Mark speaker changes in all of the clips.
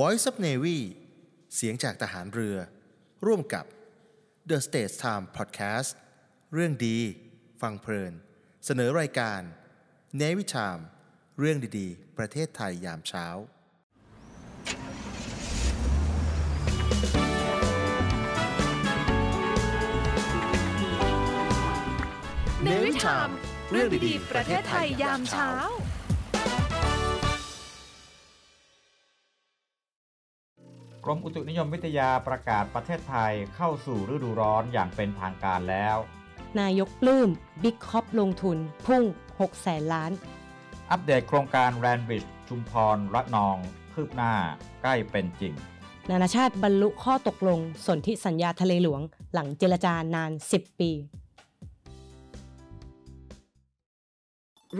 Speaker 1: Voice of Navy เสียงจากทหารเรือ ร่วมกับ The State Time Podcast เรื่องดี ฟังเพลิน เสนอรายการ Navy Time เรื่องดีๆ ประเทศไทยยามเช้า
Speaker 2: เนวิทามเรื่องดีๆ ประเทศไทยยามเช้า
Speaker 3: กรมอุตุนิยมวิทยาประกาศประเทศไทยเข้าสู่ฤดูร้อนอย่างเป็นทางการแล้ว
Speaker 4: นายกปลื้มบิ๊กคอปลงทุน พุ่ง 6 แสนล้าน
Speaker 3: อัปเดตโครงการแรนบริดจ์ชุมพรระนอง คืบหน้าใกล้เป็นจริง
Speaker 4: นานาชาติบรรลุข้อตกลงสนธิสัญญาทะเลหลวง หลังเจรจานาน 10 ปี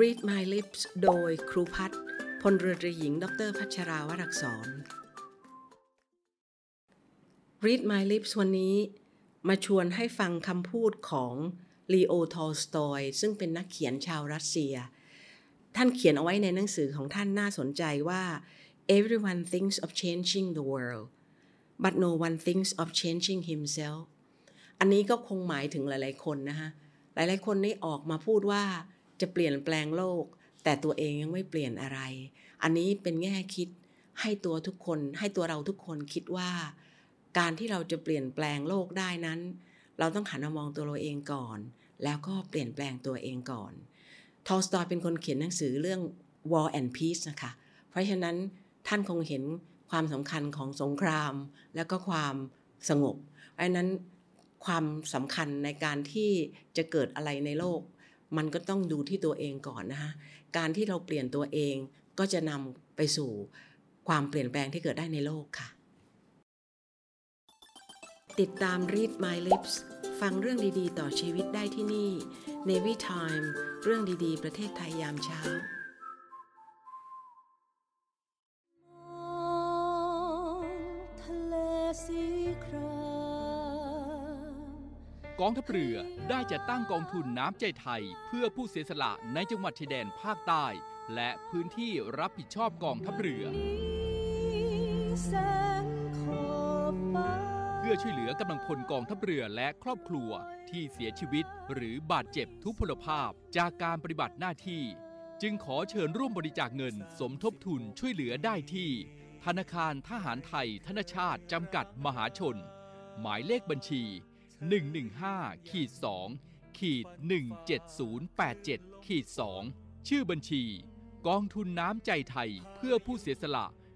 Speaker 5: Read My Lips โดยครูพัฒน์พลเรือตรีหญิง ดรพัชราวรักษร Read My Lips วันนี้มาชวนให้ฟังคำพูดของลีโอทอลสตอยซึ่งเป็นนักเขียนชาวรัสเซีย ท่านเขียนเอาไว้ในหนังสือของท่านน่าสนใจว่า everyone thinks of changing the world but no one thinks of changing himself อันนี้ก็คงหมายถึงหลาย ๆ คนนะคะหลาย ๆ คนนี่ออกมาพูดว่าจะเปลี่ยนแปลงโลก แต่ตัวเองยังไม่เปลี่ยนอะไร อันนี้เป็นแง่คิดให้ตัวทุกคน ให้ตัวเราทุกคนคิดว่า การที่เราจะเปลี่ยนแปลงโลกได้นั้น เราต้องหันมามองตัวเราเองก่อน แล้วก็เปลี่ยนแปลงตัวเองก่อนทอลสตอยเป็นคนเขียนหนังสือเรื่อง War and Peace นะคะ เพราะฉะนั้นท่านคงเห็นความสำคัญของสงคราม แล้วก็ความสงบเพราะฉะนั้นความสำคัญในการที่จะเกิดอะไรในโลก มันก็ต้องดูที่ตัวเองก่อนนะคะการที่เราเปลี่ยนตัวเองก็จะนำไปสู่ความเปลี่ยนแปลงที่เกิดได้ในโลกค่ะ ติดตาม Read My Lips ฟังเรื่องดีๆ ต่อชีวิตได้ที่นี่ Navy Time เรื่องดีๆ ประเทศไทยยามเช้า
Speaker 2: ทะเลสีคราม
Speaker 6: กองทัพเรือได้จัดตั้งกองทุนน้ำใจไทย เพื่อผู้เสียสละในจังหวัดชายแดนภาคใต้ และพื้นที่รับผิดชอบกองทัพเรือ
Speaker 2: แสงขอบฟ้า
Speaker 6: เพื่อช่วยเหลือกำลังพลกองทัพเรือและครอบครัวที่เสียชีวิตหรือบาดเจ็บทุพพลภาพจากการปฏิบัติหน้าที่ จึงขอเชิญร่วมบริจาคเงินสมทบทุนช่วยเหลือได้ที่ ธนาคารทหารไทย ธนชาติจำกัดมหาชน หมายเลขบัญชี 115ขีด2ขีด17087ขีด2ชื่อบัญชี กองทุนน้ำใจไทยเพื่อผู้เสียสละ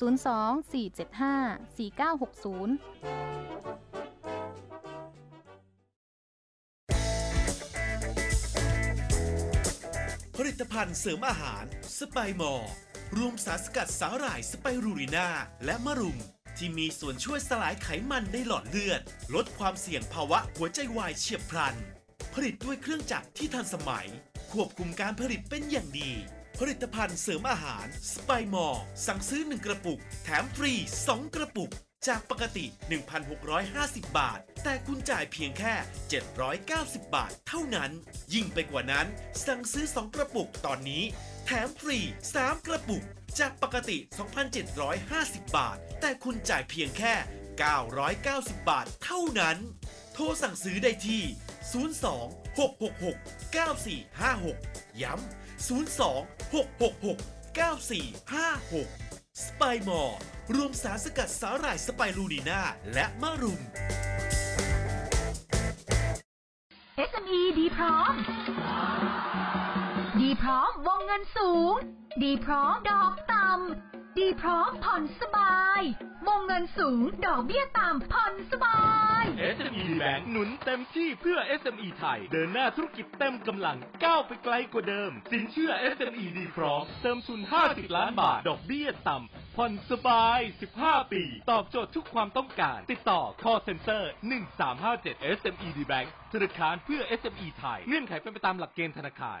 Speaker 7: 02-475-4960
Speaker 8: ผลิตภัณฑ์เสริมอาหาร สไปมอร์รวมสารสกัดสาหร่ายสไปรูรินาและมะรุม ที่มีส่วนช่วยสลายไขมันในหลอดเลือด ลดความเสี่ยงภาวะหัวใจวายเฉียบพลัน ผลิตด้วยเครื่องจักรที่ทันสมัย ควบคุมการผลิตเป็นอย่างดี ผลิตภัณฑ์เสริมอาหารสไปมอร์สั่งซื้อ 1 กระปุก แถมฟรี 2 กระปุก จากปกติ 1,650 บาท แต่คุณจ่ายเพียงแค่ 790 บาทเท่านั้น ยิ่งไปกว่านั้น สั่งซื้อ 2 กระปุกตอนนี้ แถมฟรี 3 กระปุก จากปกติ 2,750 บาท แต่คุณจ่ายเพียงแค่ 990 บาทเท่านั้น โทรสั่งซื้อได้ที่ 02 666 9456 ย้ำ 02 666 9456 สไปมอร์รวมสารสกัดสาหร่ายสไปรูนีนาและมะรุม
Speaker 9: SME ดีพร้อม ดีพร้อมวงเงินสูง ดีพร้อมดอกต่ำ ดีพร้อมผ่อนสบาย วงเงินสูง ดอกเบี้ยต่ำผ่อนสบาย
Speaker 10: SME Bank หนุนเต็มที่เพื่อ SME ไทย เดินหน้าธุรกิจเต็มกำลังก้าวไปไกลกว่าเดิม สินเชื่อ SME ดีพร้อม เติมทุน 50 ล้านบาท ดอกเบี้ยต่ำผ่อนสบาย 15 ปี ตอบโจทย์ทุกความต้องการ ติดต่อ call center 1357 SME D Bank ธนาคารเพื่อ SME ไทย เงื่อนไขเป็นไปตามหลักเกณฑ์ธนาคาร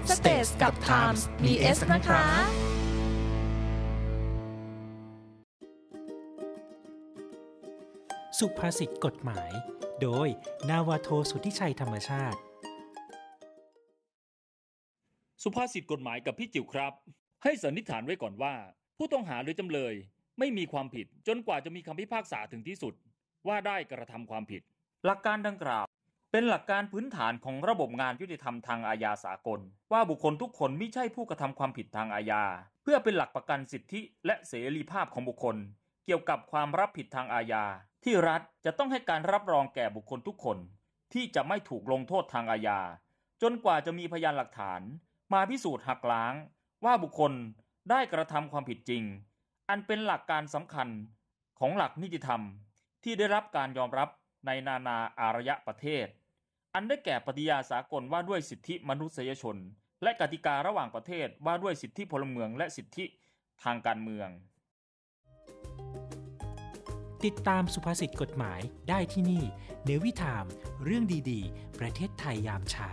Speaker 11: www.thestagetimes.com Stage กับ Times มี S นะคะ
Speaker 12: สุภาษิตกฎหมาย โดย นาวาโทสุทธิชัยธรรมชาติ
Speaker 13: สุภาษิตกฎหมายกับพี่จิ๋วครับ ให้สันนิษฐานไว้ก่อนว่า ผู้ต้องหาหรือจำเลย ไม่มีความผิดจนกว่าจะมีคำพิพากษาถึงที่สุด ว่าได้กระทำความผิด หลักการดังกล่าว เป็นหลักการพื้นฐานของระบบงานยุติธรรมทางอาญาสากล ว่าบุคคลทุกคนไม่ใช่ผู้กระทำความผิดทางอาญา เพื่อเป็นหลักประกันสิทธิและเสรีภาพของบุคคล เกี่ยวกับความรับผิดทางอาญา ที่รัฐจะต้องให้การรับรองแก่บุคคลทุกคน ที่จะไม่ถูกลงโทษทางอาญา จนกว่าจะมีพยานหลักฐาน มาพิสูจน์หักล้าง ว่าบุคคลได้กระทำความผิดจริง อันเป็นหลักการสำคัญของหลักนิติธรรม ที่ได้รับการยอมรับในนานาอารยประเทศ อันได้แก่ปฏิญาสากลว่าด้วยสิทธิมนุษยชน และกติการะหว่างประเทศว่าด้วยสิทธิพลเมืองและสิทธิทางการเมือง
Speaker 12: ติดตามสุภาษิตกฎหมายได้ที่นี่เนวิทาม เรื่องดีๆ ประเทศไทยยามเช้า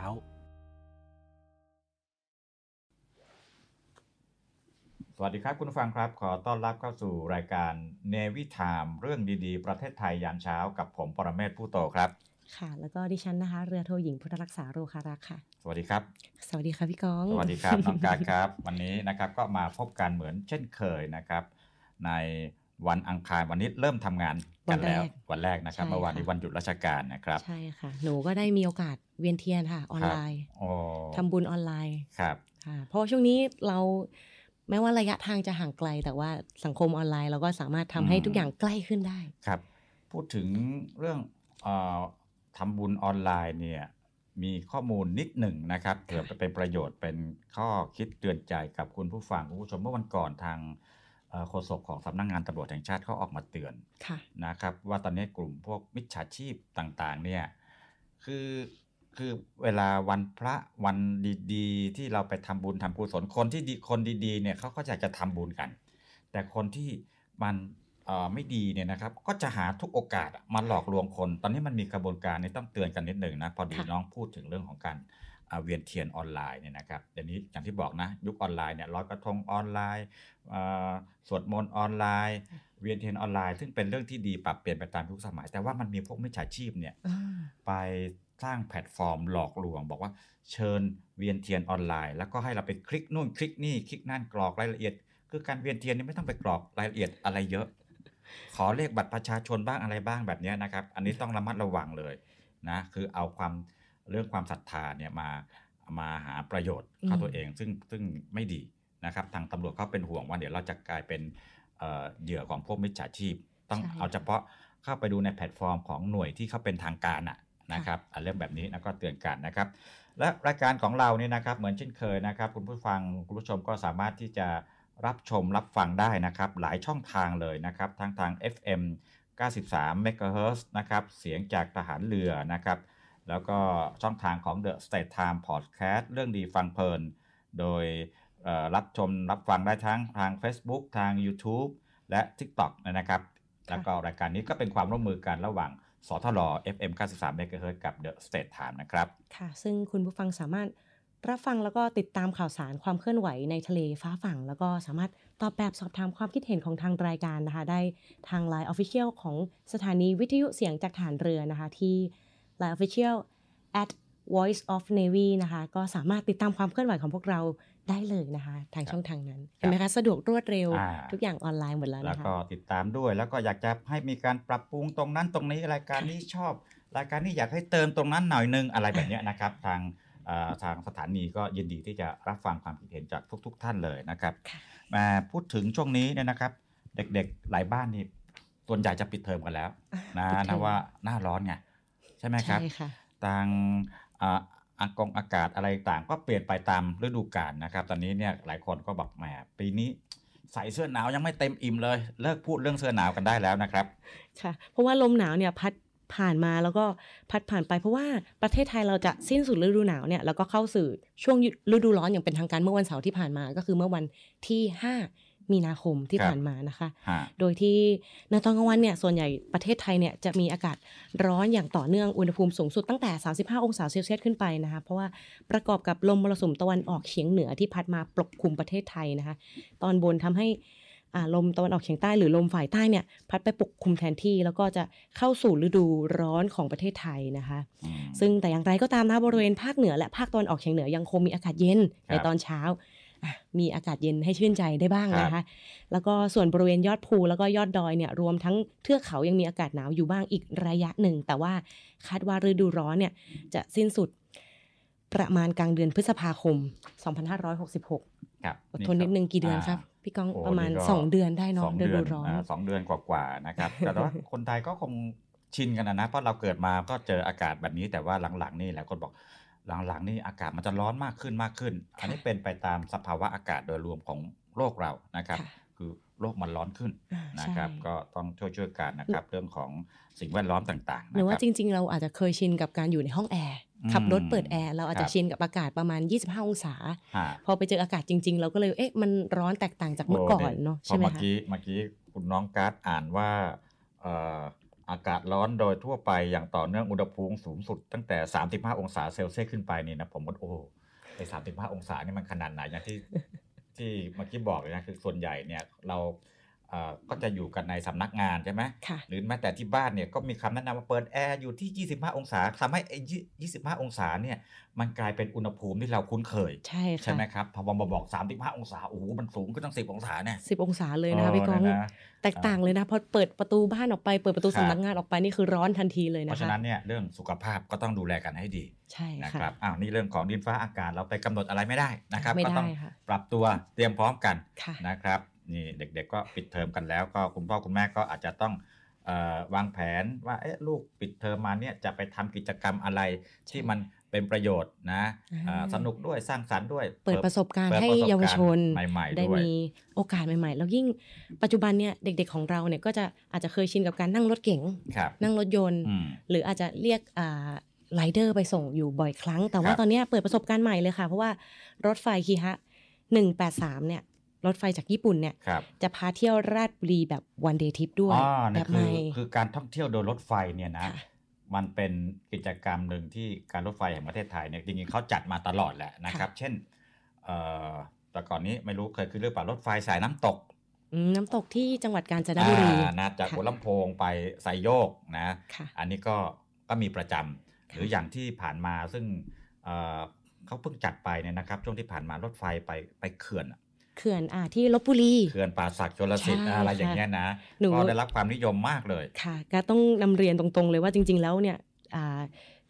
Speaker 3: สวัสดีครับคุณผู้ฟังครับ ขอต้อนรับเข้าสู่รายการเนวิทาม เรื่องดีๆ ประเทศไทยยามเช้า กับผมปรเมศผู้โตครับ
Speaker 4: ค่ะ แล้วก็ดิฉันนะคะ เรือโทหญิงพุทธรักษาโรคารักษ์ค่ะ
Speaker 3: สวัสดีครับ
Speaker 4: สวัสดีค่ะพี่ก้อง
Speaker 3: สวัสดีครับน้องการครับ วันนี้นะครับก็มาพบกันเหมือนเช่นเคยนะครับ ในวันอังคารวันนี้เริ่มทำงานกันแล้ววันแรกนะครับเมื่อวานนี้วันหยุดราชการนะครับ
Speaker 4: ใช่ค่ะ หนูก็ได้มีโอกาสเวียนเทียนค่ะ ออนไลน์
Speaker 3: โอ้
Speaker 4: ทำบุญออนไลน์
Speaker 3: ครับ
Speaker 4: ค่ะเพราะว่าช่วงนี้เราแม้ว่าระยะทางจะห่างไกล แต่ว่าสังคมออนไลน์เราก็สามารถทำให้ทุกอย่างใกล้ขึ้นได้
Speaker 3: ครับ พูดถึงเรื่องเออ ทำบุญออนไลน์เนี่ยมีข้อมูลนิดหนึ่งนะครับเผื่อจะเป็นประโยชน์เป็นข้อคิดเตือนใจกับคุณผู้ฟังคุณผู้ชมเมื่อวันก่อนทางเอ่อโฆษกของสำนักงานตำรวจแห่งชาติเขาออกมาเตือน
Speaker 4: ค่ะ
Speaker 3: นะครับ ว่าตอนนี้กลุ่มพวกมิจฉาชีพต่างๆ เนี่ยคือคือเวลาวันพระวันดีๆ ที่เราไปทำบุญทำกุศลคนที่ดีคนดีๆเนี่ยเขาก็อยากจะทำบุญกัน แต่คนที่มันเอ่อ ไม่ดีเนี่ยนะครับ ก็จะหาทุกโอกาสอะมาหลอกลวงคน ตอนนี้มันมีกระบวนการนี่ต้องเตือนกันนิดหนึ่งนะพอดี
Speaker 4: ค่ะ
Speaker 3: น้องพูดถึงเรื่องของการอ่าเวียนเทียนออนไลน์เนี่ยนะครับเดี๋ยวนี้อย่างที่บอกนะยุคออนไลน์เนี่ยลอยกระทงออนไลน์อ่าสวดมนต์ออนไลน์ เวียนเทียนออนไลน์ ซึ่งเป็นเรื่องที่ดีปรับเปลี่ยนไปตามยุคสมัย แต่ว่ามันมีพวกมิจฉาชีพเนี่ย
Speaker 4: อ่า
Speaker 3: ไปสร้างแพลตฟอร์มหลอกลวง บอกว่าเชิญเวียนเทียนออนไลน์ แล้วก็ให้เราไปคลิกนู่นคลิกนี่คลิกนั่นกรอกรายละเอียด คือการเวียนเทียนนี่ไม่ต้องไปกรอกรายละเอียดอะไรเยอะ ขอเลขบัตรประชาชนบ้างอะไรบ้างแบบเนี้ยนะครับ อันนี้ต้องระมัดระวังเลยนะคือเอาความเรื่องความศรัทธาเนี่ยมามาหาประโยชน์เข้า
Speaker 4: อืม
Speaker 3: ตัวเอง ซึ่งซึ่งไม่ดีนะครับ ทางตำรวจเขาเป็นห่วงว่าเดี๋ยวเราจะกลายเป็นเอ่อเหยื่อของพวกมิจฉาชีพ ต้อง
Speaker 4: ใช่
Speaker 3: เอาเฉพาะเข้าไปดูในแพลตฟอร์มของหน่วยที่เขาเป็นทางการอะนะครับอะเรื่องแบบนี้นะก็เตือนกันนะครับ และรายการของเราเนี่ยนะครับ เหมือนเช่นเคยนะครับ คุณผู้ฟังคุณผู้ชมก็สามารถที่จะ รับชมรับฟังได้นะครับ หลายช่องทางเลยนะครับทั้งทาง FM 93 MHz นะครับ เสียงจากทหารเรือนะครับ แล้วก็ช่องทางของ The State Time Podcast เรื่องดีฟังเพลิน โดยรับชมรับฟังได้ทั้งทาง Facebook ทาง YouTube และ TikTok นะครับ แล้วก็รายการนี้ก็เป็นความร่วมมือกันระหว่างสทล FM 93 MHz กับ The State Time นะครับ
Speaker 4: ค่ะ ซึ่งคุณผู้ฟังสามารถ รับฟังแล้วก็ติดตามข่าวสารความเคลื่อนไหวในทะเลฟ้าฝั่ง แล้วก็สามารถตอบแบบสอบถามความคิดเห็นของทางรายการนะคะ ได้ทาง Line Official ของสถานีวิทยุเสียงจากฐานเรือนะคะ ที่ Line Official at Voice of Navy นะคะ ก็สามารถติดตามความเคลื่อนไหวของพวกเราได้เลยนะคะ ทางช่องทางนั้นเห็นไหมคะสะดวกรวดเร็ว
Speaker 3: อ่า
Speaker 4: ทุกอย่างออนไลน์หมดแล้ว
Speaker 3: แล้ว
Speaker 4: นะคะ
Speaker 3: ก็ติดตามด้วยแล้วก็อยากจะให้มีการปรับปรุงตรงนั้นตรงนี้รายการนี้ชอบ รายการนี้อยากให้เติมตรงนั้นหน่อยนึงอะไรแบบเนี้ยนะครับ ทางเอ่อ ทางสถานีก็ยินดีที่จะรับฟังความคิดเห็นจากทุกๆท่านเลยนะครับ มาพูดถึงช่วงนี้เนี่ยนะครับ เด็กๆหลายบ้านนี่ส่วนใหญ่จะปิดเทอมกันแล้วนะ
Speaker 4: ปิดเทอม
Speaker 3: นะว่าหน้าร้อนไงใช่ไหมครับ
Speaker 4: ใช่ค่ะ
Speaker 3: ทางอ่าอากงอากาศอะไรต่างก็เปลี่ยนไปตามฤดูกาลนะครับ ตอนนี้เนี่ยหลายคนก็บอกแหมปีนี้ใส่เสื้อหนาวยังไม่เต็มอิ่มเลย เลิกพูดเรื่องเสื้อหนาวกันได้แล้วนะครับ
Speaker 4: ค่ะ เพราะว่าลมหนาวเนี่ยพัด ผ่านมาแล้วก็พัดผ่านไปเพราะว่าประเทศไทยเราจะสิ้นสุดฤดูหนาวเนี่ยแล้วก็เข้าสู่ช่วงฤดูร้อนอย่างเป็นทางการเมื่อวันเสาร์ที่ผ่านมาก็คือเมื่อวันที่ 5 มีนาคมที่
Speaker 3: ครับ
Speaker 4: ผ่านมานะคะ
Speaker 3: ฮะ
Speaker 4: โดยที่ในตอนกลางวันเนี่ยส่วนใหญ่ประเทศไทยเนี่ยจะมีอากาศร้อนอย่างต่อเนื่องอุณหภูมิสูงสุดตั้งแต่ 35 องศาเซลเซียสขึ้นไปนะคะเพราะว่าประกอบกับลมมรสุมตะวันออกเฉียงเหนือที่พัดมาปกคลุมประเทศไทยนะคะ ตอนบนทำให้อ่า ลมตะวันออกเฉียงใต้หรือลมฝ่ายใต้เนี่ยพัดไปปกคลุมแทนที่ แล้วก็จะเข้าสู่ฤดูร้อนของประเทศไทยนะคะ ซึ่งแต่อย่างไรก็ตามนะบริเวณภาคเหนือและภาคตะวันออกเฉียงเหนือยังคงมีอากาศเย็น
Speaker 3: ครับ
Speaker 4: ในตอนเช้าอะมีอากาศเย็นให้ชื่นใจได้บ้าง
Speaker 3: ครับ
Speaker 4: นะคะ แล้วก็ส่วนบริเวณยอดภูแล้วก็ยอดดอยเนี่ยรวมทั้งเทือกเขายังมีอากาศหนาวอยู่บ้างอีกระยะหนึ่ง แต่ว่าคาดว่าฤดูร้อนเนี่ยจะสิ้นสุดประมาณกลางเดือนพฤษภาคม 2566
Speaker 3: ครับ
Speaker 4: อดทนนิดนึงกี่เดือนครับพี่ก้อง
Speaker 3: โอ้
Speaker 4: ประมาณ
Speaker 3: นี่ก็
Speaker 4: สองเดือนได้เนาะ
Speaker 3: สอง
Speaker 4: ฤ
Speaker 3: เดื
Speaker 4: ดู
Speaker 3: อน
Speaker 4: ร้อน
Speaker 3: อ่าสองเดือนกว่าๆนะครับแต่ว่าคนไทยก็คงชินกันนะนะ เพราะเราเกิดมาก็เจออากาศแบบนี้แต่ว่าหลังๆนี่หลายคนบอกหลังๆนี่อากาศมันจะร้อนมากขึ้นมากขึ้น อันนี้เป็นไปตามสภาวะอากาศโดยรวมของโลกเรานะครับ คือโลกมันร้อนขึ้น
Speaker 4: อ่า
Speaker 3: นะครับ
Speaker 4: ใช่
Speaker 3: ก็ต้องช่วยๆกันนะครับ เรื่องของสิ่งแวดล้อมต่างๆ
Speaker 4: หรือ
Speaker 3: นะค
Speaker 4: ว่า
Speaker 3: รับ
Speaker 4: จริง ๆ เราอาจจะเคยชินกับการอยู่ในห้องแอร์
Speaker 3: อืม
Speaker 4: ขับรถเปิดแอร์เราอาจ
Speaker 3: ครั
Speaker 4: จะ
Speaker 3: บ
Speaker 4: ชินกับอากาศประมาณ 25 องศา
Speaker 3: ฮะ
Speaker 4: พอไปเจออากาศจริง ๆ เราก็เลยเอ๊ะมันร้อนแตกต่างจากเมื่อก่อนเนาะ
Speaker 3: พอ
Speaker 4: ใช่ไหม
Speaker 3: เมื่อ
Speaker 4: คะ
Speaker 3: กี้เมื่อกี้คุณน้องการ์ดอ่านว่าเอ่ออากาศร้อนโดยทั่วไปอย่างต่อเนื่องอุณหภูมิสูงสุดตั้งแต่ 35 องศาเซลเซียสขึ้นไปนี่นะผมว่าโอ้ไอ้35องศานี่มันขนาดไหนอย่างที่ที่เมื่อกี้บอกเลยนะคือส่วนใหญ่เนี่ยเราเอ่อ ก็จะอยู่กันในสำนักงานใช่ไหม
Speaker 4: ค่ะ
Speaker 3: หรือแม้แต่ที่บ้านเนี่ยก็มีคำแนะนำว่าเปิดแอร์อยู่ที่ 25 องศาทำให้ไอ้ยี่25 องศาเนี่ยมันกลายเป็นอุณหภูมิที่เราคุ้นเคย
Speaker 4: ใช่ค่ะ
Speaker 3: ใช่ไหมครับพอมาบอก 35 องศาโอ้โหมันสูงขึ้นตั้ง 10 องศาเนี่ย
Speaker 4: สิบองศาเลยนะคะพี่ก้อง
Speaker 3: เเนี่ยนะ
Speaker 4: แตกต่างเลยนะพอเปิดประตูบ้านออกไปเปิดประตู
Speaker 3: ครับ
Speaker 4: สำนักงานออกไปนี่คือร้อนทันทีเลย
Speaker 3: เพ
Speaker 4: นะ
Speaker 3: ราะฉะ
Speaker 4: คะ
Speaker 3: นั้นเนี่ยเรื่องสุขภาพก็ต้องดูแลกันให้ดี
Speaker 4: ใช่
Speaker 3: นะ
Speaker 4: ค่ะ
Speaker 3: ครับอ้าวนี่เรื่องของดินฟ้าอากาศเราไปกำหนดอะไรไม่ได้นะครับ
Speaker 4: ไม่
Speaker 3: ก็
Speaker 4: ได้
Speaker 3: ต้อง
Speaker 4: ค่ะ
Speaker 3: ปรับตัวเตรียมพร้อมกัน
Speaker 4: ค่ะ
Speaker 3: นะครับ นี่เด็กๆก็ปิดเทอมกันแล้ว ก็คุณพ่อคุณแม่ก็อาจจะต้องเอ่อวางแผนว่าเอ๊ะลูกปิดเทอมมาเนี่ยจะไปทำกิจกรรมอะไรที่มันเป็นประโยชน์นะอ่า
Speaker 4: อ่า
Speaker 3: สนุกด้วยสร้างสรรค์ด้วย
Speaker 4: เปิดประสบการณ์
Speaker 3: ปิด
Speaker 4: ให้
Speaker 3: ประสบ
Speaker 4: เยาวชน
Speaker 3: ใหม่ๆ
Speaker 4: ได้
Speaker 3: ด้วย
Speaker 4: มีโอกาสใหม่ ๆ แล้วยิ่งปัจจุบันเนี่ยเด็กๆของเราเนี่ยก็จะอาจจะเคยชินกับการนั่งรถเก๋ง
Speaker 3: ครับ
Speaker 4: นั่งรถยนต์
Speaker 3: อืม
Speaker 4: หรืออาจจะเรียกอ่าไรเดอร์ไปส่งอยู่บ่อยครั้ง แต่ว่า
Speaker 3: ครับ
Speaker 4: ตอนเนี้ยเปิดประสบการณ์ใหม่เลยค่ะ เพราะว่ารถไฟคีฮะ183เนี่ย รถไฟจากญี่ปุ่นเนี่ย
Speaker 3: ครับ
Speaker 4: จะพาเที่ยวราชบุรีแบบวันเดย์ทริปด้วย
Speaker 3: อ๋อ
Speaker 4: แบ
Speaker 3: นี่
Speaker 4: บ
Speaker 3: คื
Speaker 4: ให
Speaker 3: อ
Speaker 4: ม่
Speaker 3: คือการท่องเที่ยวโดยรถไฟเนี่ยนะมันเป็นกิจกรรมหนึ่งที่การรถไฟแห่งประเทศไทยเนี่ยจริงๆเขาจัดมาตลอดแหละนะครับ เช่นเอ่อแต่ก่อนนี้ไม่รู้เคยคือเรื่องป่ารถไฟสายน้ำตก
Speaker 4: อืมน้ำตกที่จังหวัดกาญจนบุรี
Speaker 3: อ่านะจาก
Speaker 4: ค่ะ
Speaker 3: หัวลำโพงไปไซโยกนะ
Speaker 4: ค่ะ
Speaker 3: อันนี้ก็ก็มีประจำหรืออย่างที่ผ่านมาซึ่งเอ่อเขาเพิ่งจัดไปเนี่ยนะครับ ช่วงที่ผ่านมารถไฟไปไปเขื่อนอะ
Speaker 4: เขื่อนอ่าที่ลบบุรี
Speaker 3: เขื่อนป่าสักชลสิทธิ์
Speaker 4: ใช่
Speaker 3: อะไรอย่างเงี้ยนะ
Speaker 4: หนู
Speaker 3: ก็ได้รับความนิยมมากเลย
Speaker 4: ค่ะ ก็ต้องนำเรียนตรงๆเลยว่าจริง ๆ แล้วเนี่ยอ่า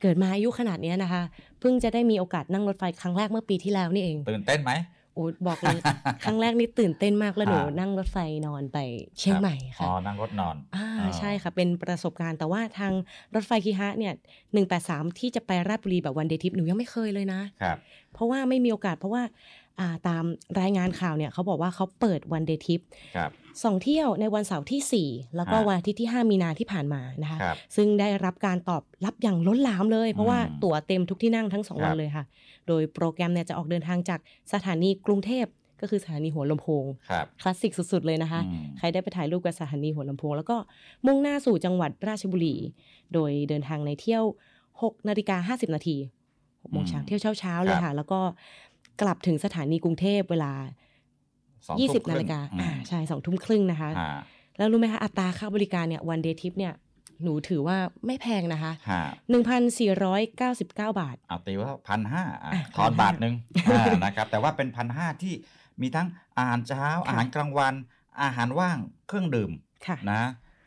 Speaker 4: เกิดมาอายุขนาดเนี้ยนะคะ เพิ่งจะได้มีโอกาสนั่งรถไฟครั้งแรกเมื่อปีที่แล้วนี่เอง
Speaker 3: ตื่นเต้นไหม
Speaker 4: โอ้บอกเลยครั้งแรกนี่ตื่นเต้นมากแล้วหนู
Speaker 3: อ่า
Speaker 4: นั่งรถไฟนอนไปเชียงใหม่
Speaker 3: อ๋
Speaker 4: ค่ะ
Speaker 3: อนั่งรถนอน
Speaker 4: อ่า
Speaker 3: อ๋อ
Speaker 4: ใช่ค่ะ เป็นประสบการณ์แต่ว่าทางรถไฟคีฮะเนี่ยหนึ่งแปดสามที่จะไปราชบุรีแบบ one day trip หนูยังไม่เคยเลยนะ
Speaker 3: ครับ
Speaker 4: เพราะว่าไม่มีโอกาสเพราะว่าอ่า ตามรายงานข่าวเนี่ยเขาบอกว่าเขาเปิด one day trip
Speaker 3: ครับ
Speaker 4: สองเที่ยวในวันเสาร์ที่ 4 แล้วก็
Speaker 3: ฮะ
Speaker 4: วันอาทิตย์ที่ 5 มีนาที่ผ่านมานะคะ
Speaker 3: ครับ
Speaker 4: ซึ่งได้รับการตอบรับอย่างล้นหลามเลย เพราะว่า
Speaker 3: อืม
Speaker 4: ตั๋วเต็มทุกที่นั่งทั้ง2
Speaker 3: ครั
Speaker 4: วั
Speaker 3: บ
Speaker 4: นเลยค่ะ โดยโปรแกรมเนี่ยจะออกเดินทางจากสถานีกรุงเทพก็คือสถานีหัวลำโพง
Speaker 3: ครับ
Speaker 4: คลาสสิกสุด ๆ เลยนะคะ
Speaker 3: อืม
Speaker 4: ใครได้ไปถ่ายรูปกับสถานีหัวลำโพง แล้วก็มุ่งหน้าสู่จังหวัดราชบุรี โดยเดินทางในเที่ยว6นาฬิกา50 นาที6โมงเช้า
Speaker 3: อืม
Speaker 4: เที่ยวเช้าๆเลย
Speaker 3: ครับ
Speaker 4: ค่ะ แล้วก็ กลับถึงสถานีกรุงเทพเวลา
Speaker 3: สองทุ่ม
Speaker 4: 20 นาฬิกา
Speaker 3: ครึ่ง
Speaker 4: อ่า
Speaker 3: อืม
Speaker 4: ใช่สองทุ่มครึ่งนะคะ
Speaker 3: ฮะ
Speaker 4: แล้วรู้ไหมคะอัตราค่าบริการเนี่ยวันเดย์ทิปเนี่ยหนูถือว่าไม่แพงนะคะ
Speaker 3: ฮะ
Speaker 4: 1,499 บาท
Speaker 3: เอาตีว่าพันห้า
Speaker 4: อะ
Speaker 3: ทอน
Speaker 4: 1,500
Speaker 3: บาทหนึ่งอ่านะครับ แต่ว่าเป็นพันห้าที่มีทั้งอาหารเช้า อาหารกลางวัน อาหารว่างเครื่องดื่ม
Speaker 4: ค่ะ
Speaker 3: นะ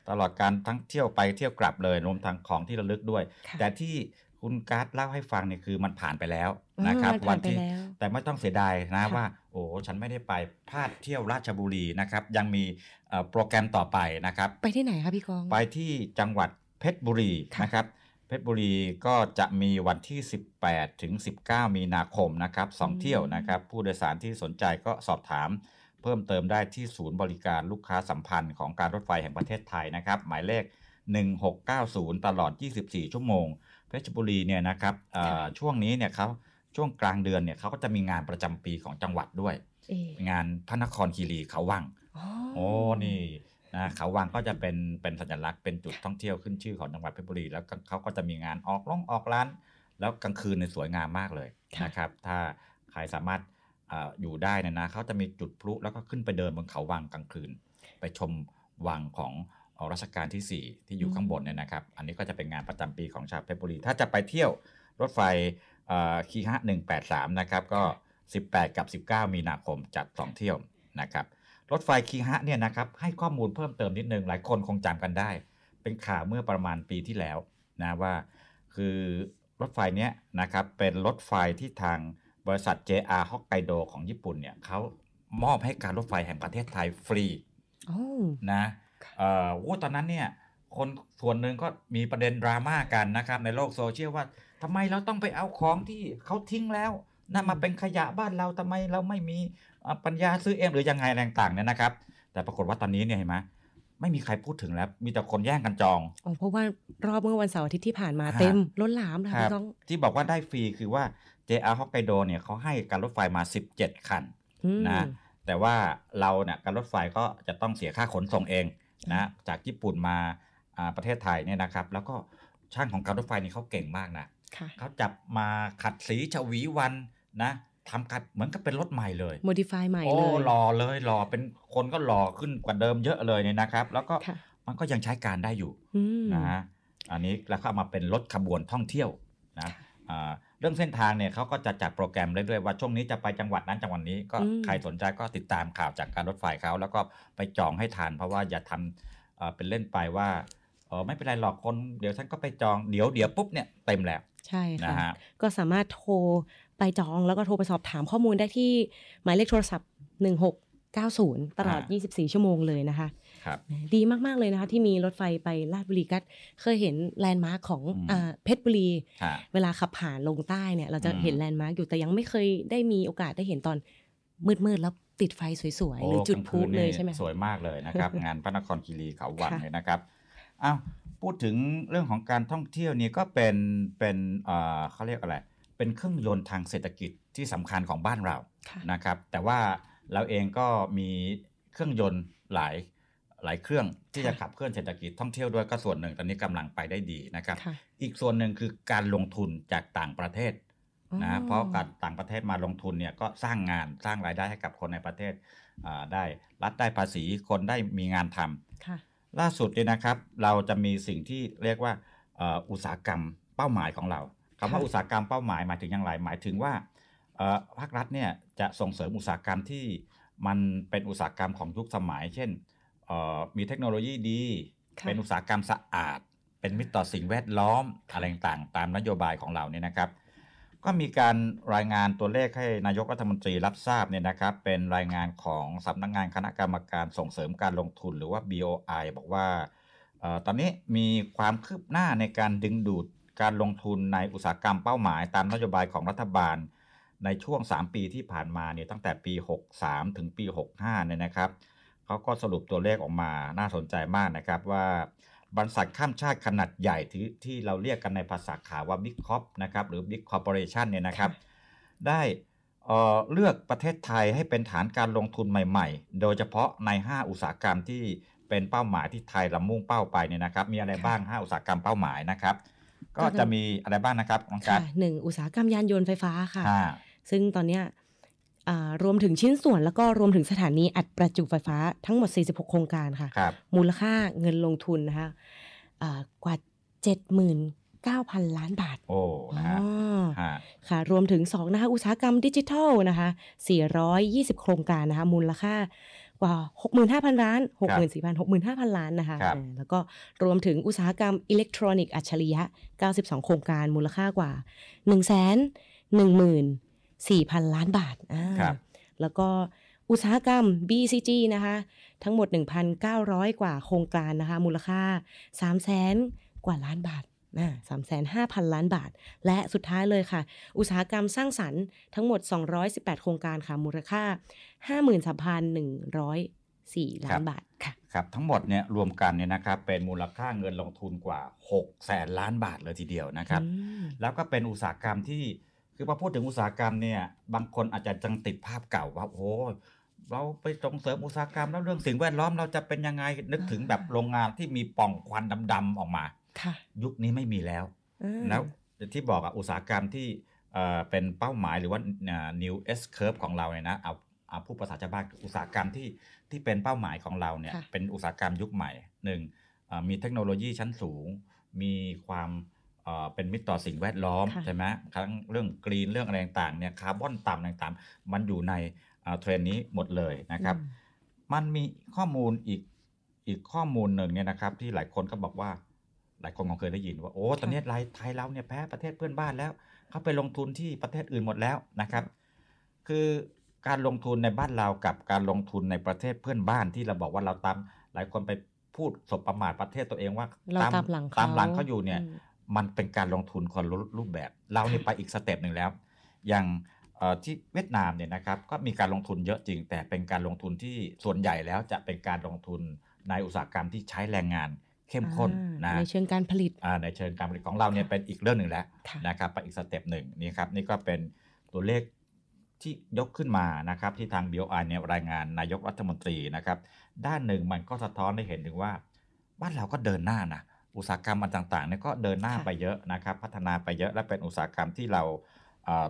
Speaker 3: ตลอดการทั้งเที่ยวไปเที่ยวกลับเลยรวมทั้งของที่ระลึกด้วย
Speaker 4: ค่ะ
Speaker 3: แต่ที่คุณการ์ดเล่าให้ฟังเนี่ยคือมันผ่านไปแล้ว นะครับ
Speaker 4: อืมมันผ่านไป
Speaker 3: ที่
Speaker 4: แล้ว
Speaker 3: แต่ไม่ต้องเสียดายนะ
Speaker 4: ค่ะ
Speaker 3: ว่า โอ้ฉันไม่ได้ไปพลาดเที่ยวราชบุรีนะครับยังมีเอ่อโปรแกรมต่อไปนะครับ
Speaker 4: ไปที่ไหนคะพี่กอง
Speaker 3: ไปที่จังหวัดเพชรบุรี
Speaker 4: ค่ะ
Speaker 3: นะครับเพชรบุรีก็จะมีวันที่ 18 ถึง 19 มีนาคมนะครับสองเที่ยวนะครับ ผู้โดยสารที่สนใจก็สอบถาม เพิ่มเติมได้ที่ศูนย์บริการลูกค้าสัมพันธ์ของการรถไฟแห่งประเทศไทยนะครับ หมายเลข 1690 ตลอด 24 ชั่วโมง เพชรบุรีเนี่ยนะครับเอ่อช่วงนี้เนี่ยเขา ช่วงกลางเดือนเนี่ยเขาก็จะมีงานประจำปีของจังหวัดด้วย
Speaker 4: เอ๊ะ
Speaker 3: งานพระนครคีรีเขาวัง
Speaker 4: อ๋อ
Speaker 3: โอ้นี่นะเขาวังก็จะเป็นเป็นสัญลักษณ์เป็นจุดท่องเที่ยวขึ้นชื่อของจังหวัดเพชรบุรี แล้วก็เขาก็จะมีงานออกล่องออกร้าน แล้วกลางคืนในยสวยงามมากเลย
Speaker 4: ค่ะ
Speaker 3: นะครับ ถ้าใครสามารถเอออยู่ได้เนยนะเขาจะมีจุดพลุแล้วก็ขึ้นไปเดินบนเขาวังกลางคืน ไปชมวังของเอ่อรัชกาลที่ 4 ที่อยู่ข้างบนเนี่ยนะครับ อันนี้ก็จะเป็นงานประจำปีของชาวเพชรบุรี ถ้าจะไปเที่ยวรถไฟเอ่อ คีฮะ183นะครับก็18กับ19มีนาคมจัด2เที่ยวนะครับรถไฟคีฮะเนี่ยนะครับให้ข้อมูลเพิ่มเติมนิดนึงหลายคนคงจำกันได้ เป็นข่าวเมื่อประมาณปีที่แล้วนะว่าคือรถไฟเนี้ยนะครับเป็นรถไฟที่ทางบริษัท JR Hokkaido ของญี่ปุ่นเนี่ยเขามอบให้การรถไฟแห่งประเทศไทยฟรี
Speaker 4: โอ้
Speaker 3: นะเอ่อโอ้ตอนนั้นเนี่ยคนส่วนหนึ่งก็มีประเด็นดราม่ากันนะครับในโลกโซเชียลว่า ทำไมเราต้องไปเอาของที่เขาทิ้งแล้วนะมาเป็นขยะบ้านเราทำไมเราไม่มีเอ่อปัญญาซื้อเองหรือยังไงอะไรต่างๆเนี่ยนะครับ แต่ปรากฏว่าตอนนี้เนี่ยเห็นไหมไม่มีใครพูดถึงแล้ว มีแต่คนแย่งกันจอง
Speaker 4: อ๋อเพราะว่ารอบเมื่อวันเสาร์อาทิตย์ที่ผ่านมา
Speaker 3: ฮะ
Speaker 4: เต็มล้นหลามเลย
Speaker 3: ค
Speaker 4: ค่ะ
Speaker 3: รับ
Speaker 4: พี่กอง
Speaker 3: ที่บอกว่าได้ฟรีคือว่า JR Hokkaido เนี่ยเขาให้การรถไฟมา 17 คัน
Speaker 4: อืม
Speaker 3: นะแต่ว่าเราเนี่ยการรถไฟก็จะต้องเสียค่าขนส่งเองนะจากญี่ปุ่นมาอ่าประเทศไทยเนี่ยนะครับ แล้วก็ช่างของการรถไฟนี่เขาเก่งมากนะ
Speaker 4: ค่ะ
Speaker 3: เขาจับมาขัดสีฉวีวันนะทำกันเหมือนกับเป็นรถใหม่เลย
Speaker 4: modify ใหม่
Speaker 3: โอ้
Speaker 4: เลย
Speaker 3: หล่อเลยหล่อเป็นคนก็หล่อขึ้นกว่าเดิมเยอะเลยเนี่ยนะครับ แล้วก็
Speaker 4: ค่ะ
Speaker 3: มันก็ยังใช้การได้อยู่
Speaker 4: อืม
Speaker 3: นะฮะอันนี้แล้วก็เอามาเป็นรถขบวนท่องเที่ยวนะอ่าเรื่องเส้นทางเนี่ยเขาก็จะจัดโปรแกรมเรื่อยๆว่าช่วงนี้จะไปจังหวัดนั้นจังหวัดนี้ก็
Speaker 4: อืม
Speaker 3: ใครสนใจก็ติดตามข่าวจากการรถไฟเขาแล้วก็ไปจองให้ทันเพราะว่าอย่าทำเอ่อเป็นเล่นไปว่าเออไม่เป็นไรหรอกคนเดี๋ยวฉันก็ไปจองเดี๋ยวเดี๋ยวปุ๊บเนี่ยเต็มแล้ว
Speaker 4: ใช่
Speaker 3: นะ
Speaker 4: ค่ะ
Speaker 3: ฮะ
Speaker 4: ก็สามารถโทรไปจองแล้วก็โทรไปสอบถามข้อมูลได้ที่หมายเลขโทรศัพท์ 1690 ตลอด 24 ชั่วโมงเลยนะคะ
Speaker 3: ครับ
Speaker 4: ดีมาก ๆ เลยนะคะ ที่มีรถไฟไปราชบุรีกัดเคยเห็น landmark ของ
Speaker 3: อืม
Speaker 4: อ่าเพชรบุรี
Speaker 3: ฮะ
Speaker 4: เวลาขับผ่านลงใต้เนี่ย เราจะ
Speaker 3: อืม
Speaker 4: เห็น landmark อยู่แต่ยังไม่เคยได้มีโอกาสได้เห็นตอนมืด ๆ แล้วติดไฟสวย ๆ หรือจุดพลุ
Speaker 3: กางคืน
Speaker 4: เลย
Speaker 3: นี่
Speaker 4: ใช่ไหม
Speaker 3: สวยมากเลยนะครับ งานพระนครคีรีเขาวัง
Speaker 4: ค่ะ
Speaker 3: เลยนะครับอ้าว พูดถึงเรื่องของการท่องเที่ยวนี่ก็เป็นเป็นเอ่อเขาเรียกอะไร เป็นเครื่องยนต์ทางเศรษฐกิจที่สำคัญของบ้านเรา
Speaker 4: ค่ะ
Speaker 3: นะครับ แต่ว่าเราเองก็มีเครื่องยนต์หลายหลายเครื่องที่จะขับเคลื่อนเศรษฐกิจท่องเที่ยวด้วยก็ส่วนหนึ่งตอนนี้กำลังไปได้ดีนะครับ
Speaker 4: ค่ะ
Speaker 3: อีกส่วนหนึ่งคือการลงทุนจากต่างประเทศ
Speaker 4: อ๋อ
Speaker 3: นะเพราะการต่างประเทศมาลงทุนเนี่ยก็สร้างงานสร้างรายได้ให้กับคนในประเทศอ่าได้รัฐได้ภาษีคนได้มีงานทำ
Speaker 4: ค่ะ
Speaker 3: ล่าสุดเนี่ยนะครับ เราจะมีสิ่งที่เรียกว่าเอ่ออุตสาหกรรมเป้าหมายของเราคำว่า
Speaker 4: ค่ะ
Speaker 3: อุตสาหกรรมเป้าหมายหมายถึงอย่างไรหมายถึงว่าเอ่อภาครัฐเนี่ยจะส่งเสริมอุตสาหกรรมที่มันเป็นอุตสาหกรรมของยุคสมัย เช่นเอ่อมีเทคโนโลยีดี
Speaker 4: ค่ะ
Speaker 3: เป็นอุตสาหกรรมสะอาด เป็นมิตรต่อสิ่งแวดล้อมอะไรต่างๆตามนโยบายของเราเนี่ยนะครับ ก็มีการรายงานตัวเลขให้นายกรัฐมนตรีรับทราบเนี่ยนะครับ เป็นรายงานของสำนักงานคณะกรรมการส่งเสริมการลงทุนหรือว่า BOI บอกว่าออตอนนี้มีความคืบหน้าในการดึงดูดการลงทุนในอุตสาหกรรมเป้าหมาย ตามนโยบายของรัฐบาล ในช่วง 3 ปีที่ผ่านมาเนี่ยตั้งแต่ปี 63 ถึงปี 65เนี่ยนะครับเขาก็สรุปตัวเลขออกมาน่าสนใจมากนะครับว่า บริษัทข้ามชาติขนาดใหญ่ที่ที่เราเรียกกันในภาษาข่าวว่า Big Corp นะครับหรือ Big Corporation เนี่ยนะครับ ได้เอ่อเลือกประเทศไทยให้เป็นฐานการลงทุนใหม่ ๆ โดยเฉพาะใน 5 อุตสาหกรรมที่เป็นเป้าหมายที่ไทยลำมุ่งเป้าไปเนี่ยนะครับ มีอะไรบ้าง 5 อุตสาหกรรมเป้าหมายนะครับ ก็จะมีอะไรบ้างนะครับน้องกั
Speaker 4: ค่ะ
Speaker 3: ด
Speaker 4: หนึ่งอุตสาหกรรมยานยนต์ไฟฟ้าค่ะ
Speaker 3: ห้า
Speaker 4: ซึ่งตอนเนี้ยอ่า รวมถึงชิ้นส่วนแล้วก็รวมถึงสถานีอัดประจุไฟฟ้าทั้งหมด 46 โครงการค่ะ
Speaker 3: ครับ
Speaker 4: มูลค่าเงินลงทุนนะคะอ่ากว่า 79,000 ล้านบาท
Speaker 3: โอ้นะฮะ
Speaker 4: อ๋อ
Speaker 3: ฮะ
Speaker 4: ค่ะ รวมถึง2นะคะอุตสาหกรรมดิจิทัลนะคะ 420 โครงการนะคะ มูลค่ากว่า 65,000 ล้าน 64,000 65,000 ล้านนะคะ
Speaker 3: ครับ
Speaker 4: เออแล้วก็รวมถึงอุตสาหกรรมอิเล็กทรอนิกส์อัจฉริยะ 92 โครงการมูลค่ากว่า1 1 14,000 ล้านบาทอ่า
Speaker 3: ครับ
Speaker 4: แล้วก็อุตสาหกรรม BCG นะคะ ทั้งหมด 1,900 กว่าโครงการนะคะ มูลค่า 300,000กว่าล้านบาทนะ3,500,000ล้านบาท และสุดท้ายเลยค่ะ อุตสาหกรรมสร้างสรรค์ทั้งหมด 218 โครงการค่ะ มูลค่า 53,104 ล้านบาทค่ะ
Speaker 3: ครับทั้งหมดเนี่ยรวมกันเนี่ยนะครับเป็นมูลค่าเงินลงทุนกว่า6แสนล้านบาทเลยทีเดียวนะครับ
Speaker 4: อืม
Speaker 3: แล้วก็เป็นอุตสาหกรรมที่ คือพอพูดถึงอุตสาหกรรมเนี่ย บางคนอาจจะจังติดภาพเก่าว่าโอ้ยเราไปส่งเสริมอุตสาหกรรมแล้วเรื่องสิ่งแวดล้อมเราจะเป็นยังไงนึกถึงแบบโรงงานที่มีปล่องควันดำๆออกมา
Speaker 4: ค่ะ
Speaker 3: ยุคนี้ไม่มีแล้ว
Speaker 4: อืม
Speaker 3: แล้วที่บอกอะอุตสาหกรรมที่เอ่อเป็นเป้าหมายหรือว่าอ่า new S curve ของเราเนี่ยนะเอาเอาผู้ภาษาชาวบ้านอุตสาหกรรมที่ที่เป็นเป้าหมายของเราเนี่ย
Speaker 4: ค่ะ
Speaker 3: เป็นอุตสาหกรรมยุคใหม่หนึ่งอ่ามีเทคโนโลยีชั้นสูง มีความ เอ่อเป็นมิตรต่อสิ่งแวดล้อม
Speaker 4: ค่ะ
Speaker 3: ใช่ไหมทั้งเรื่องกรีนเรื่องอะไรต่างๆเนี่ยคาร์บอนต่ำต่างๆ มันอยู่ในอ่าเทรนด์นี้หมดเลยนะครับ
Speaker 4: อืม
Speaker 3: มันมีข้อมูลอีกอีกข้อมูลหนึ่งเนี่ยนะครับ ที่หลายคนก็บอกว่า หลายคนคงเคยได้ยินว่าโอ้ตอนนี้ไทยไทยเราเนี่ยแพ้ประเทศเพื่อนบ้านแล้วเขาไปลงทุนที่ประเทศอื่นหมดแล้วนะครับ คือการลงทุนในบ้านเรากับการลงทุนในประเทศเพื่อนบ้านที่เราบอกว่าเราตามหลายคนไปพูดสบประมาทประเทศตัวเองว่า
Speaker 4: เราตามหลังเขา
Speaker 3: ตามหลังเขาอยู่เนี่ย
Speaker 4: อื ม
Speaker 3: มันเป็นการลงทุนคนละรูปแบบ เราเนี่ยไปอีก step หนึ่งแล้ว อย่างเอ่อที่เวียดนามเนี่ยนะครับก็มีการลงทุนเยอะจริง แต่เป็นการลงทุนที่ส่วนใหญ่แล้วจะเป็นการลงทุนในอุตสาหกรรมที่ใช้แรงงานเข้มข้น
Speaker 4: อ่า
Speaker 3: นะ
Speaker 4: ในเชิงการผลิต
Speaker 3: อ่าในเชิงการผลิตของเราเนี่ยเป็นอีกเรื่องหนึ่งแล้ว
Speaker 4: ค่ะ
Speaker 3: นะครับไปอีก step หนึ่งนี่ครับนี่ก็เป็นตัวเลขที่ยกขึ้นมานะครับที่ทาง BOI เนี่ยรายงานนายกรัฐมนตรีนะครับด้านหนึ่งมันก็สะท้อนให้เห็นถึงว่า บ้านเราก็เดินหน้านะ อุตสาหกรรมมันต่างๆเนี่ยก็เดินหน้า
Speaker 4: ค่ะ
Speaker 3: ไปเยอะนะครับ พัฒนาไปเยอะและเป็นอุตสาหกรรมที่เราเอ่อ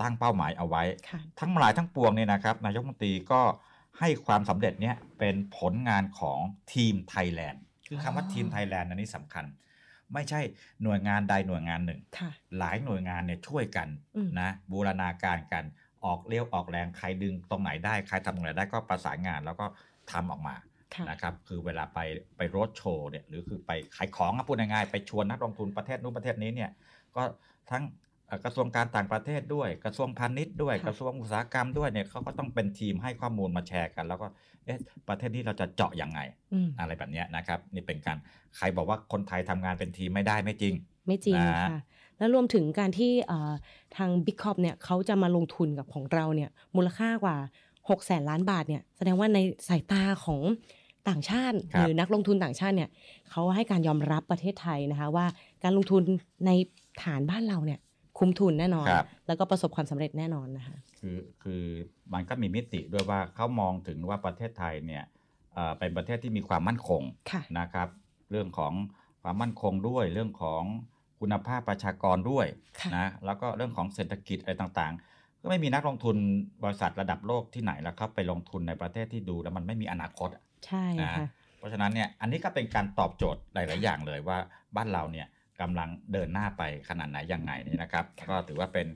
Speaker 3: ตั้งเป้าหมายเอาไว้
Speaker 4: ค่ะ
Speaker 3: ทั้งหลายทั้งปวงเนี่ยนะครับนายกรัฐมนตรีก็ให้ความสำเร็จเนี่ยเป็นผลงานของทีมไทยแลนด์คือคำว่า
Speaker 4: อ๋อ
Speaker 3: ทีมไทยแลนด์อันนี้สำคัญ ไม่ใช่หน่วยงานใดหน่วยงานหนึ่ง
Speaker 4: ค่ะ
Speaker 3: หลายหน่วยงานเนี่ยช่วยกัน
Speaker 4: อืม
Speaker 3: นะบูรณาการกันออกเลี้ยวออกแรงใครดึงตรงไหนได้ใครทำตรงไหนได้ก็ประสานงานแล้วก็ทำออกมา
Speaker 4: ค่ะ
Speaker 3: นะครับคือเวลาไปไปโรดโชว์เนี่ยหรือคือไปขายของอะพูดง่ายๆไปชวนนักลงทุนประเทศนู้นประเทศนี้เนี่ยก็ทั้งเอ่อกระทรวงการต่างประเทศด้วย กระทรวงพาณิชย์ด้วย
Speaker 4: ค่ะ
Speaker 3: กระทรวงอุตสาหกรรมด้วยเนี่ยเขาก็ต้องเป็นทีมให้ข้อมูลมาแชร์กัน แล้วก็เอ๊ะประเทศนี้เราจะเจาะยังไง
Speaker 4: อืม
Speaker 3: อะไรแบบเนี้ยนะครับ นี่เป็นการใครบอกว่าคนไทยทำงานเป็นทีมไม่ได้ไม่จริง
Speaker 4: ไม่จริง
Speaker 3: นะ
Speaker 4: ค่ะแล้วรวมถึงการที่เอ่อทาง Big c o p เนี่ยเขาจะมาลงทุนกับของเราเนี่ยมูลค่ากว่า6แสนล้านบาทเนี่ยแสดงว่าในสายตาของ ต่างชาติ
Speaker 3: ครับ
Speaker 4: หรือนักลงทุนต่างชาติเนี่ยเขาให้การยอมรับประเทศไทยนะคะว่าการลงทุนในฐานบ้านเราเนี่ยคุ้มทุนแน่นอน
Speaker 3: ครับ
Speaker 4: แล้วก็ประสบความสำเร็จแน่นอนนะคะ
Speaker 3: คือคือมันก็มีมิติด้วยว่าเขามองถึงว่าประเทศไทยเนี่ยเอ่อเป็นประเทศที่มีความมั่นคง
Speaker 4: ค่ะ
Speaker 3: นะครับ เรื่องของความมั่นคงด้วยเรื่องของคุณภาพประชากรด้วย
Speaker 4: ค่ะ
Speaker 3: นะแล้วก็เรื่องของเศรษฐกิจอะไรต่างๆ ก็ไม่มีนักลงทุนบริษัทระดับโลกที่ไหนแล้วครับไปลงทุนในประเทศที่ดูแล้วมันไม่มีอนาคตอะ
Speaker 4: ใช่
Speaker 3: นะ
Speaker 4: ค่ะ
Speaker 3: เพราะฉะนั้นเนี่ยอันนี้ก็เป็นการตอบโจทย์หลาย ๆ อย่างเลยว่าบ้านเราเนี่ยกำลังเดินหน้าไปขนาดไหนยังไงนี่นะครับก็ถือว่าเป็น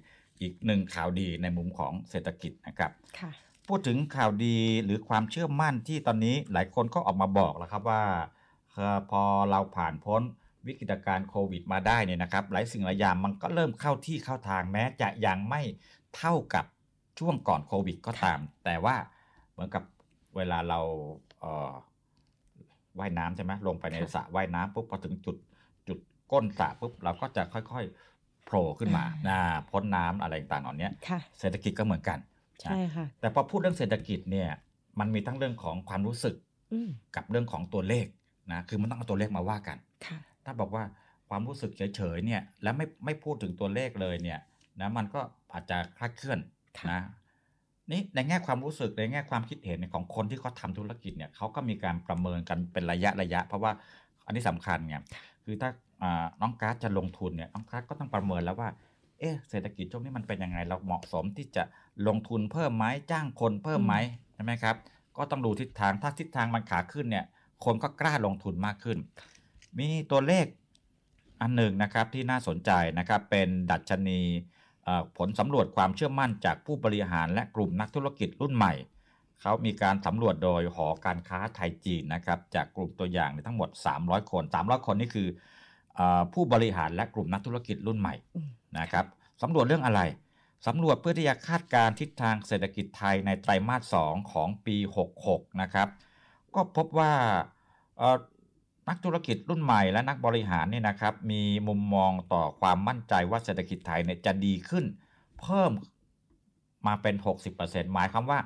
Speaker 3: อีกหนึ่งข่าวดีในมุมของเศรษฐกิจนะครับ
Speaker 4: ค่ะ
Speaker 3: พูดถึงข่าวดีหรือความเชื่อมั่นที่ตอนนี้หลายคนก็ออกมาบอกแล้วครับว่าเอ่อพอเราผ่านพ้นวิกฤตการณ์โควิดมาได้เนี่ยนะครับ หลายสิ่งหลายอย่างมันก็เริ่มเข้าที่เข้าทางแม้จะยังไม่เท่ากับช่วงก่อนโควิดก็ตาม แต่ว่าเหมือนกับเวลาเราเอ่อ ว่ายน้ำใช่ไหมลงไปใน
Speaker 4: ค่ะ
Speaker 3: สระว่ายน้ำปุ๊บพอถึงจุดจุดก้นสระปุ๊บเราก็จะค่อยๆโผล่ขึ้นมา
Speaker 4: อ่า
Speaker 3: นะพ้นน้ำอะไรต่างๆเหล่านี้
Speaker 4: ค่ะ
Speaker 3: เศรษฐกิจก็เหมือนกัน
Speaker 4: ใช่ค่ะ
Speaker 3: แต่พอพูดเรื่องเศรษฐกิจเนี่ยมันมีทั้งเรื่องของความรู้สึก
Speaker 4: อืม
Speaker 3: กับเรื่องของตัวเลขนะคือมันต้องเอาตัวเลขมาว่ากัน
Speaker 4: ค่ะ
Speaker 3: ถ้าบอกว่าความรู้สึกเฉยๆเนี่ยแล้วไม่ไม่พูดถึงตัวเลขเลยเนี่ยนะมันก็อาจจะคลาดเคลื่อนนะ นี่ในแง่ความรู้สึกในแง่ความคิดเห็นของคนที่เขาทำธุรกิจเนี่ยเขาก็มีการประเมินกันเป็นระยะระยะ เพราะว่าอันนี้สำคัญไงคือถ้าอ่าน้องการ์ดจะลงทุนเนี่ยน้องการ์ดก็ต้องประเมินแล้วว่าเอ๊ะเศรษฐกิจช่วงนี้มันเป็นยังไงเราเหมาะสมที่จะลงทุนเพิ่มไหมจ้างคนเพิ่มไหมใช่ไหมครับ ก็ต้องดูทิศทางถ้าทิศทางมันขาขึ้นเนี่ย คนก็กล้าลงทุนมากขึ้น มีตัวเลขอันหนึ่งนะครับที่น่าสนใจนะครับเป็นดัชนีเอ่อ ผลสำรวจความเชื่อมั่นจากผู้บริหารและกลุ่มนักธุรกิจรุ่นใหม่ เขามีการสำรวจโดยหอการค้าไทยจีนนะครับจากกลุ่มตัวอย่างในทั้งหมด 300 คน 300 คนนี่คืออผู้บริหารและกลุ่มนักธุรกิจรุ่นใหม่นะครับสำรวจเรื่องอะไรสำรวจเพื่อที่จะคาดการณ์ทิศทางเศรษฐกิจไทยในไตรมาส 2 ของปี 66 นะครับ ก็พบว่า นักธุรกิจรุ่นใหม่และนักบริหารเนี่ยนะครับมีมุมมองต่อความมั่นใจว่าเศรษฐกิจไทยเนี่ยจะดีขึ้น เพิ่มมาเป็น 60%หมายความว่า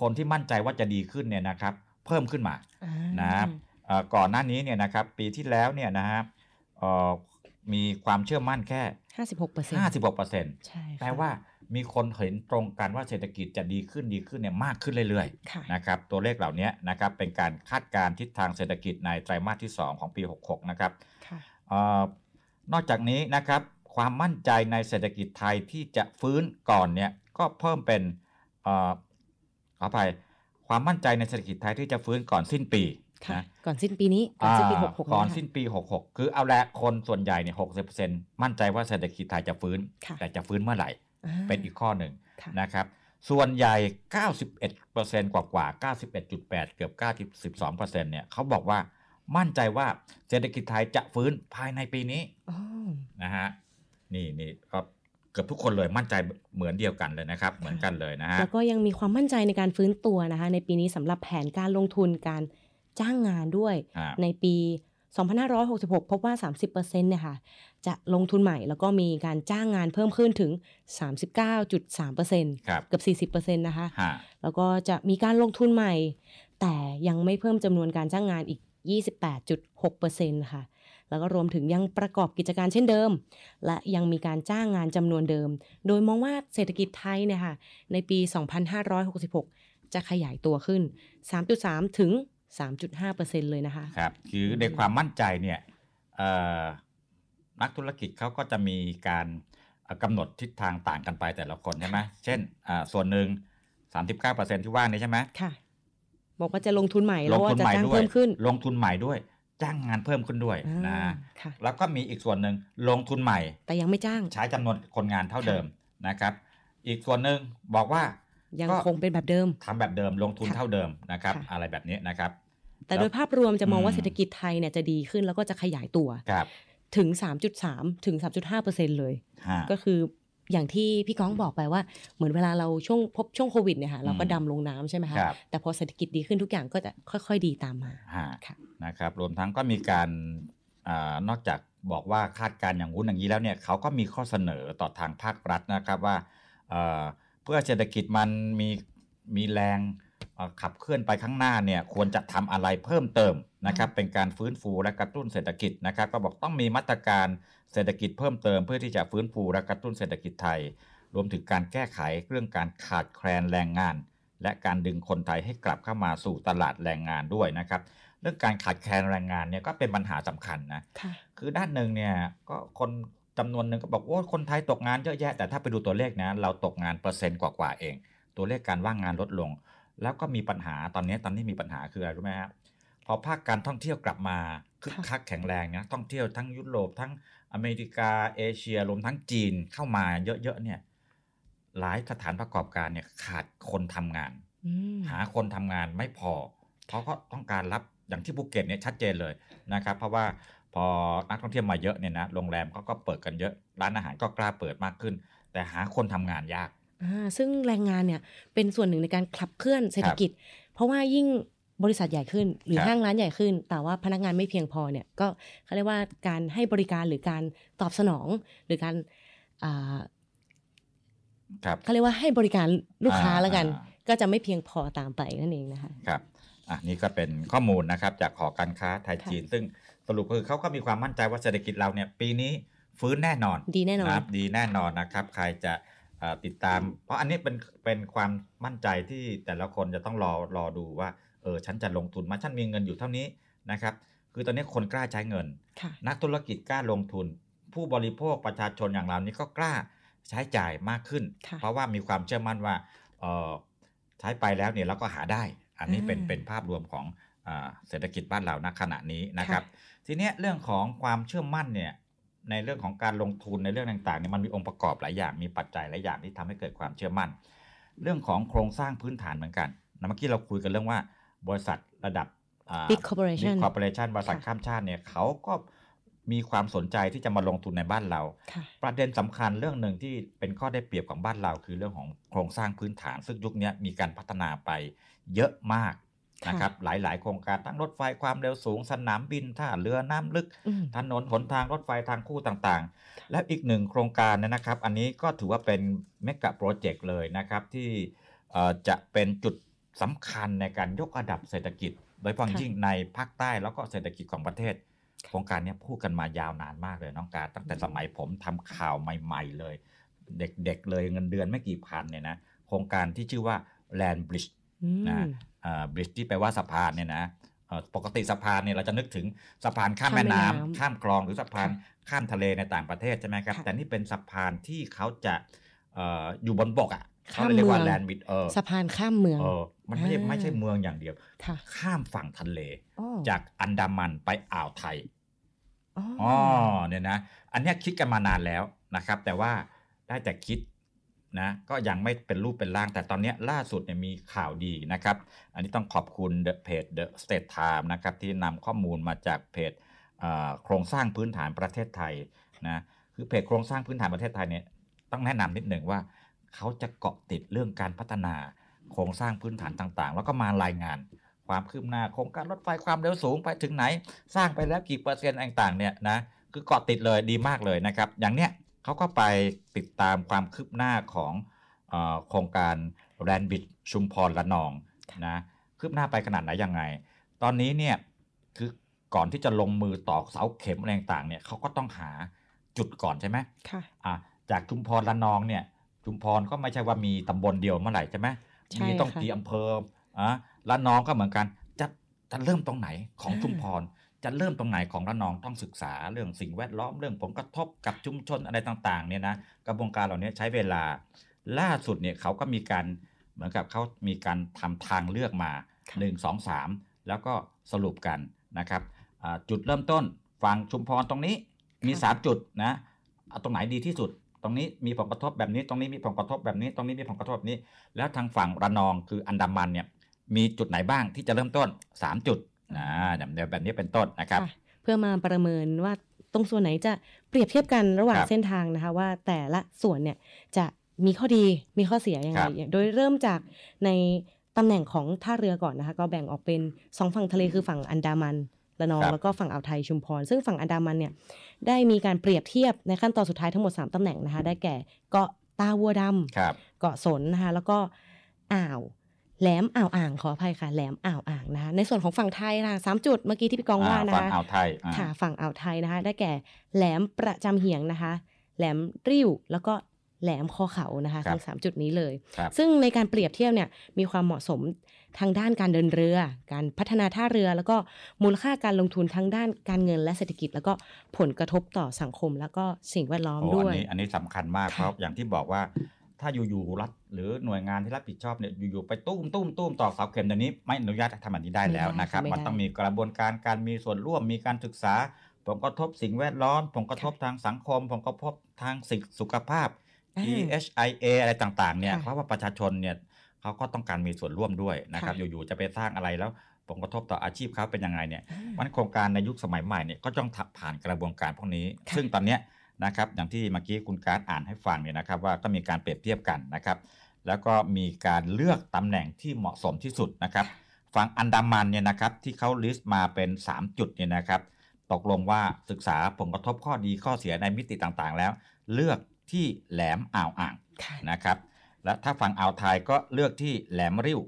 Speaker 3: คนที่มั่นใจว่าจะดีขึ้นเนี่ยนะครับเพิ่มขึ้นมา
Speaker 4: อ่า
Speaker 3: นะครับเอ่อก่อนหน้านี้เนี่ยนะครับปีที่แล้วเนี่ยนะฮะเอ่อมีความเชื่อมั่นแค่
Speaker 4: ห้าสิบหกเปอร์เซ็นต์
Speaker 3: 56%
Speaker 4: ใช่
Speaker 3: แปลว่า มีคนเห็นตรงกันว่าเศรษฐกิจจะดีขึ้นดีขึ้นเนี่ยมากขึ้นเรื่อย
Speaker 4: ค่ะ
Speaker 3: ๆนะครับตัวเลขเหล่านี้นะครับเป็นการคาดการณ์ทิศทางเศรษฐกิจในไตรมาสที่ 2 ของปี 66 นะครับ
Speaker 4: ค่ะ
Speaker 3: เออนอกจากนี้นะครับความมั่นใจในเศรษฐกิจไทยที่จะฟื้นก่อนเนี่ยก็เพิ่มเป็นเออขออภัยความมั่นใจในเศรษฐกิจไทยที่จะฟื้นก่อนสิ้นปี
Speaker 4: ค่ะ
Speaker 3: นะ
Speaker 4: ก่อนสิ้นปีนี้ก่อนสิ้นปีหกหก
Speaker 3: ก่อนสิ้นปี 66 คือเอาละคนส่วนใหญ่เนี่ย60%มั่นใจว่าเศรษฐกิจไทยจะฟื้น
Speaker 4: ค่ะ
Speaker 3: แต่จะฟื้นเมื่อไหร่
Speaker 4: อ่า
Speaker 3: เป็นอีกข้อหนึ่ง
Speaker 4: ค่ะ
Speaker 3: นะครับส่วนใหญ่ 91%กว่ากว่าๆ91.8 เกือบ 92%เนี่ยเขาบอกว่ามั่นใจว่าเศรษฐกิจไทยจะฟื้นภายในปีนี้
Speaker 4: อ๋อ
Speaker 3: นะฮะนี่นี่ก็เกือบทุกคนเลยมั่นใจเหมือนเดียวกันเลยนะครับ เหมือนกันเลยนะฮะ
Speaker 4: แล้วก็ยังมีความมั่นใจในการฟื้นตัวนะคะ ในปีนี้สำหรับแผนการลงทุนการจ้างงานด้วย
Speaker 3: อ่า
Speaker 4: ในปี 2566 พบว่า 30%เนี่ยค่ะ จะลงทุนใหม่แล้วก็มีการจ้างงานเพิ่มขึ้นถึง 39.3%
Speaker 3: ครับ
Speaker 4: เกือบ40%นะคะ
Speaker 3: ฮะ
Speaker 4: แล้วก็จะมีการลงทุนใหม่ แต่ยังไม่เพิ่มจำนวนการจ้างงานอีก 28.6%ค่ะ แล้วก็รวมถึงยังประกอบกิจการเช่นเดิม และยังมีการจ้างงานจำนวนเดิม โดยมองว่าเศรษฐกิจไทยเนี่ยค่ะ ในปี 2566 จะขยายตัวขึ้น 3.3 ถึง 3.5%เลยนะคะ
Speaker 3: ครับคือในความมั่นใจเนี่ยเอ่อนักธุรกิจเขาก็จะมีการเอ่อกำหนดทิศทางต่างกันไปแต่ละคนใช่ไหมเช่นอ่าส่วนหนึ่ง 39%ที่ว่านี้ใช่ไหม
Speaker 4: ค่ะ บอกว่าจะลงทุนใหม่
Speaker 3: ล
Speaker 4: แล้ว
Speaker 3: ง
Speaker 4: ว่า
Speaker 3: ทุน
Speaker 4: จะ
Speaker 3: ใหม่
Speaker 4: จ้าง
Speaker 3: ด้วย
Speaker 4: เพิ่มขึ้น
Speaker 3: ลงทุนใหม่ด้วยจ้างงานเพิ่มขึ้นด้วย
Speaker 4: อ่า
Speaker 3: นะ
Speaker 4: ค่ะ
Speaker 3: แล้วก็มีอีกส่วนหนึ่งลงทุนใหม่
Speaker 4: แต่ยังไม่จ้าง
Speaker 3: ใช้จำนวนคนงานเท่าเดิมนะครับ อีกส่วนหนึ่งบอกว่า
Speaker 4: ยัง
Speaker 3: ก็
Speaker 4: คงเป็นแบบเดิม
Speaker 3: ทำแบบเดิมลงทุน
Speaker 4: ค่ะ
Speaker 3: เท่าเดิมนะครับ
Speaker 4: ค่ะ
Speaker 3: อะไรแบบนี้นะครับ
Speaker 4: แต่โดยภาพรวมจะมองว่า
Speaker 3: อืม
Speaker 4: เศรษฐกิจไทยเนี่ยจะดีขึ้นแล้วก็จะขยายตัว
Speaker 3: ครับ
Speaker 4: ถึง 3.3 ถึง 3.5%เลย
Speaker 3: ฮะ
Speaker 4: ก็คืออย่างที่พี่ก้องบอกไปว่า เหมือนเวลาเราช่วงพบช่วงโควิดเนี่ยค่ะเราก็
Speaker 3: อืม
Speaker 4: ดำลงน้ำใช่ไหมคะ
Speaker 3: ครับ
Speaker 4: แต่พอเศรษฐกิจดีขึ้นทุกอย่างก็จะค่อย ๆ ดีตามมา
Speaker 3: ฮะ
Speaker 4: ค่ะ
Speaker 3: นะครับรวมทั้งก็มีการอานอกจากบอกว่าคาดการณ์อย่างงู้นอย่างนี้แล้วเนี่ยเขาก็มีข้อเสนอต่อทางภาครัฐนะครับว่าเอ่อเพื่อเศรษฐกิจมันมีมีแรงเอ่อ ขับเคลื่อนไปข้างหน้าเนี่ยควรจะทำอะไรเพิ่มเติมนะครับเป็นการฟื้นฟูและกระตุ้นเศรษฐกิจนะครับก็บอกต้องมีมาตรการเศรษฐกิจเพิ่มเติม เพื่อที่จะฟื้นฟูและกระตุ้นเศรษฐกิจไทย รวมถึงการแก้ไขเรื่องการขาดแคลนแรงงาน และการดึงคนไทยให้กลับเข้ามาสู่ตลาดแรงงานด้วยนะครับเรื่องการขาดแคลนแรงงานเนี่ยก็เป็นปัญหาสำคัญนะ
Speaker 4: ค่ะ
Speaker 3: คือด้านหนึ่งเนี่ยก็คนจำนวนหนึ่งก็บอกว่าคนไทยตกงานเยอะแยะแต่ถ้าไปดูตัวเลขนะเราตกงานเปอร์เซ็นต์กว่าๆเอง ตัวเลขการว่างงานลดลง แล้วก็มีปัญหาตอนนี้ตอนนี้มีปัญหาคืออะไรรู้ไหมครับพอภาคการท่องเที่ยวกลับมาคึกคักแข็งแรงนะท่องเที่ยวทั้งยุโรปทั้งอเมริกาเอเชียรวมทั้งจีนเข้ามาเยอะๆเนี่ยหลายสถานประกอบการเนี่ยขาดคนทำงาน
Speaker 4: อืม
Speaker 3: หาคนทำงานไม่พอเขาก็ต้องการรับอย่างที่ภูเก็ตเนี่ยชัดเจนเลยนะครับเพราะว่าพอนักท่องเที่ยวมาเยอะเนี่ยนะโรงแรมเขาก็เปิดกันเยอะร้านอาหารก็กล้าเปิดมากขึ้น แต่หาคนทำงานยาก
Speaker 4: อ่า ซึ่งแรงงานเนี่ยเป็นส่วนหนึ่งในการขับเคลื่อนเศรษฐกิจ เพราะว่ายิ่งบริษัทใหญ่ขึ้น หรือ
Speaker 3: ครับ
Speaker 4: ห้างร้านใหญ่ขึ้น แต่ว่าพนักงานไม่เพียงพอเนี่ยก็เขาเรียกว่าการให้บริการหรือการตอบสนอง หรือการอ่า
Speaker 3: ครับ
Speaker 4: เขาเรียกว่าให้บริการลูกค้า
Speaker 3: อ่า
Speaker 4: แล้วกัน
Speaker 3: อ่า
Speaker 4: ก็จะไม่เพียงพอตามไปนั่นเองนะคะ
Speaker 3: ครับอะนี่ก็เป็นข้อมูลนะครับจากหอการค้าไทย
Speaker 4: ค่ะ
Speaker 3: จีน ซึ่งสรุปคือเขาก็มีความมั่นใจว่าเศรษฐกิจเราเนี่ยปีนี้ฟื้นแน่นอน
Speaker 4: ดีแน่นอน
Speaker 3: ครับดีแน่นอนนะครับ ใครจะเอ่อ ติดตาม เพราะอันนี้เป็นเป็นความมั่นใจที่แต่ละคนจะต้องรอรอดูว่าเออฉันจะลงทุนมาฉันมีเงินอยู่เท่านี้นะครับ คือตอนนี้คนกล้าใช้เงิน
Speaker 4: ค่ะ
Speaker 3: นักธุรกิจกล้าลงทุน ผู้บริโภคประชาชนอย่างเรานี่ก็กล้าใช้จ่ายมากขึ้น
Speaker 4: ค่ะ
Speaker 3: เพราะว่ามีความเชื่อมั่นว่าเอ่อใช้ไปแล้วเนี่ยเราก็หาได้ อันนี้เป็น
Speaker 4: อ่า
Speaker 3: เป็นภาพรวมของอาเศรษฐกิจบ้านเราณขณะนี้นะครับ ทีเนี้ยเรื่องของความเชื่อมั่นเนี่ย ในเรื่องของการลงทุนในเรื่องต่างๆเนี่ยมันมีองค์ประกอบหลายอย่างมีปัจจัยหลายอย่างที่ทำให้เกิดความเชื่อมั่น เรื่องของโครงสร้างพื้นฐานเหมือนกันนะเมื่อกี้เราคุยกันเรื่องว่าบริษัทระดับอ่า
Speaker 4: Big corporation
Speaker 3: Big corporation บริษัท
Speaker 4: ค่ะ
Speaker 3: ข้ามชาติเนี่ยเขาก็มีความสนใจที่จะมาลงทุนในบ้านเรา
Speaker 4: ค่ะ
Speaker 3: ประเด็นสำคัญเรื่องหนึ่งที่เป็นข้อได้เปรียบของบ้านเรา คือเรื่องของโครงสร้างพื้นฐาน ซึ่งยุคเนี้ยมีการพัฒนาไปเยอะมาก
Speaker 4: ค่ะ
Speaker 3: นะครับหลายๆ โครงการทั้งรถไฟความเร็วสูงสนามบินท่าเรือน้ำลึก
Speaker 4: อืม
Speaker 3: ถนนหนทางรถไฟทางคู่ต่างๆ และอีกหนึ่งโครงการเนยนะครับ อันนี้ก็ถือว่าเป็นเมกะโปรเจกต์เลยนะครับที่เอ่อจะเป็นจุดสำคัญในการยกระดับเศรษฐกิจ โดยเฉพาะอย่าง
Speaker 4: ค่ะ
Speaker 3: ยิ่งในภาคใต้แล้วก็เศรษฐกิจของประเทศ โครงการเนี้พูดกันมายาวนานมากเลยน้องการ ตั้งแต่สมัยผมทำข่าวใหม่ ๆ เลย เด็กๆเลยเงินเดือนไม่กี่พันเนี่ยนะโครงการที่ชื่อว่า Land Bridge
Speaker 4: อืม
Speaker 3: นะ บริดจ์ที่แปลว่าสะพานเนี่ยนะเอ่อปกติสะพานเนี่ยเราจะนึกถึงสะพานข้าม
Speaker 4: ข้าม
Speaker 3: แม่น้ำ
Speaker 4: แม่น้ำ
Speaker 3: ข้ามคลองหรือสะพาน
Speaker 4: ค่ะ
Speaker 3: ข้ามทะเลในต่างประเทศใช่ไหมครับ
Speaker 4: ค่ะ
Speaker 3: แต่นี่เป็นสะพานที่เขาจะเอ่ออยู่บนบกอะเขา
Speaker 4: ข้าม
Speaker 3: เรียกว่า
Speaker 4: เมือง
Speaker 3: แลนด์บิดเออ
Speaker 4: สะพานข้ามเมือง
Speaker 3: เออมันไม่ใช่
Speaker 4: อ่า
Speaker 3: ไม่ใช่เมืองอย่างเดียว
Speaker 4: ค่ะ
Speaker 3: ข้ามฝั่งทะเล
Speaker 4: อ๋อ
Speaker 3: จากอันดามันไปอ่าวไทย
Speaker 4: อ๋อ
Speaker 3: อ๋อเนี่ยนะ อันเนี้ยคิดกันมานานแล้วนะครับ แต่ว่าได้แต่คิด นะก็ยังไม่เป็นรูปเป็นร่างแต่ตอนนี้ล่าสุดเนี่ยมีข่าวดีนะครับ อันนี้ต้องขอบคุณเพจ The State Time นะครับที่นำข้อมูลมาจากเพจโครงสร้างพื้นฐานประเทศไทยนะคือเพจโครงสร้างพื้นฐานประเทศไทยเนี่ยต้องแนะนำนิดหนึ่งว่าเขาจะเกาะติดเรื่องการพัฒนาโครงสร้างพื้นฐานต่างๆ แล้วก็มารายงานความคืบหน้าโครงการรถไฟความเร็วสูงไปถึงไหน สร้างไปแล้วกี่เปอร์เซ็นต์ต่างๆเนี่ยนะคือเกาะติดเลยดีมากเลยนะครับ อย่างเนี้ย เขาก็ไปติดตามความคืบหน้าของเออโครงการแรนบิดชุมพรละนองนะคืบหน้าไปขนาดไหนยังไง ตอนนี้เนี่ยคือก่อนที่จะลงมือตอกเสาเข็มอะไรต่างๆเนี่ยเขาก็ต้องหาจุดก่อนใช่ไหม
Speaker 4: ค่ะ
Speaker 3: อะจากชุมพรละนองเนี่ยชุมพรก็ไม่ใช่ว่ามีตำบลเดียวเมื่อไหร่ใช่ไหม
Speaker 4: ใช่
Speaker 3: มีต้อง
Speaker 4: ค่ะ
Speaker 3: กี่อำเภออะละนองก็เหมือนกันจะจะเริ่มตรงไหนของ
Speaker 4: อ่า
Speaker 3: ชุมพร จะเริ่มตรงไหนของละนองต้องศึกษาเรื่องสิ่งแวดล้อมเรื่องผลกระทบกับชุมชนอะไรต่างๆเนี่ยนะกระบวนการเหล่านี้ใช้เวลาล่าสุดเนี่ยเขาก็มีการเหมือนกับเขามีการทำทางเลือกมา 1 2 3 แล้วก็สรุปกันนะครับอ่าจุดเริ่มต้นฝั่งชุมพรตรงนี้มี 3 จุดนะเอาตรงไหนดีที่สุด ตรงนี้มีผลกระทบแบบนี้ตรงนี้มีผลกระทบแบบนี้ ตรงนี้มีผลกระทบแบบนี้ แล้วทางฝั่งระนองคืออันดามันเนี่ยมีจุดไหนบ้างที่จะเริ่มต้น 3 จุด นะแบบแบบนี้เป็นต้นนะครับ
Speaker 4: ค่ะเพื่อมาประเมินว่าตรงส่วนไหนจะเปรียบเทียบกันระหว่าง
Speaker 3: ครับ
Speaker 4: เส้นทางนะคะ ว่าแต่ละส่วนเนี่ยจะมีข้อดีมีข้อเสียยังไง
Speaker 3: ครับ
Speaker 4: โดยเริ่มจากในตำแหน่งของท่าเรือก่อนนะคะ ก็แบ่งออกเป็นสองฝั่งทะเลคือฝั่งอันดามันละนอง
Speaker 3: ครับ
Speaker 4: แล้วก็ฝั่งอ่าวไทยชุมพร ซึ่งฝั่งอันดามันเนี่ยได้มีการเปรียบเทียบในขั้นตอนสุดท้ายทั้งหมด 3ตำแหน่งนะคะ ได้แก่เกาะตาวัวดำ
Speaker 3: ครับ
Speaker 4: เกาะสนนะคะแล้วก็อ่าว แหลมอ่าวอ่างขออภัยค่ะแหลมอ่าวอ่างนะคะในส่วนของฝั่งไทยนะคะสามจุดเมื่อกี้ที่พี่กองว่านะ
Speaker 3: ฝั่ง
Speaker 4: คะ
Speaker 3: อ่าวไทยอ่า
Speaker 4: ค่ะฝั่งอ่าวไทยนะคะได้แก่แหลมประจำเหียงนะคะ แหลมริ้วแล้วก็แหลมคอเขานะคะ
Speaker 3: ครับ
Speaker 4: ทั้งสามจุดนี้เลย
Speaker 3: ครับ
Speaker 4: ซึ่งในการเปรียบเทียบเนี่ยมีความเหมาะสมทางด้านการเดินเรือ การพัฒนาท่าเรือ แล้วก็มูลค่าการลงทุนทั้งด้านการเงินและเศรษฐกิจ แล้วก็ผลกระทบต่อสังคม แล้วก็สิ่งแวดล้อม
Speaker 3: โอ้
Speaker 4: ด้วย
Speaker 3: อันนี้อันนี้สำคัญมาก
Speaker 4: ค่ะ
Speaker 3: เพราะอย่างที่บอกว่า ถ้าอยู่ๆรัฐหรือหน่วยงานที่รับผิดชอบเนี่ยอยู่ๆไปตุ้มตุ้มตุ้มตอกเสาเข็มเดี๋ยวนี้ไม่อนุญาตให้ทำแบบนี้ได้แล้ว
Speaker 4: ไม่ได้
Speaker 3: นะครับ
Speaker 4: ไม่ได้
Speaker 3: มันต้องมีกระบวนการการมีส่วนร่วมมีการศึกษา ผลกระทบสิ่งแวดล้อมผลกระทบทางสังคมผลกระทบทางสิ่งสุขภาพ
Speaker 4: อ่า
Speaker 3: EHIA อะไรต่างๆเนี่ย
Speaker 4: ค่ะ
Speaker 3: เพราะว่าประชาชนเนี่ยเขาก็ต้องการมีส่วนร่วมด้วยนะครับ
Speaker 4: ค่ะ
Speaker 3: อยู่ๆจะไปสร้างอะไรแล้วผลกระทบต่ออาชีพเขาเป็นยังไงเนี่ยมันโครงการในยุคสมัยใหม่เนี่ยก็ต้องผ่านกระบวนการพวกนี้
Speaker 4: ค่ะ
Speaker 3: ซึ่งตอนเนี้ย นะครับอย่างที่เมื่อกี้คุณการดอ่านให้ฟังเนี่ยนะครับว่าก็มีการเปรียบเทียบกันนะครับแล้วก็มีการเลือกตำแหน่งที่เหมาะสมที่สุดนะครับฝั่งอันดามันเนี่ยนะครับที่เขาลิสต์มาเป็น 3 จุดเนี่ยนะครับตกลงว่าศึกษาผลกระทบข้อดีข้อเสียในมิติต่างๆ แล้ว เลือกที่แหลมอ่าวอ่างนะครับและถ้าฝั่งอ่าวไทยก็เลือกที่แหลมริ้ว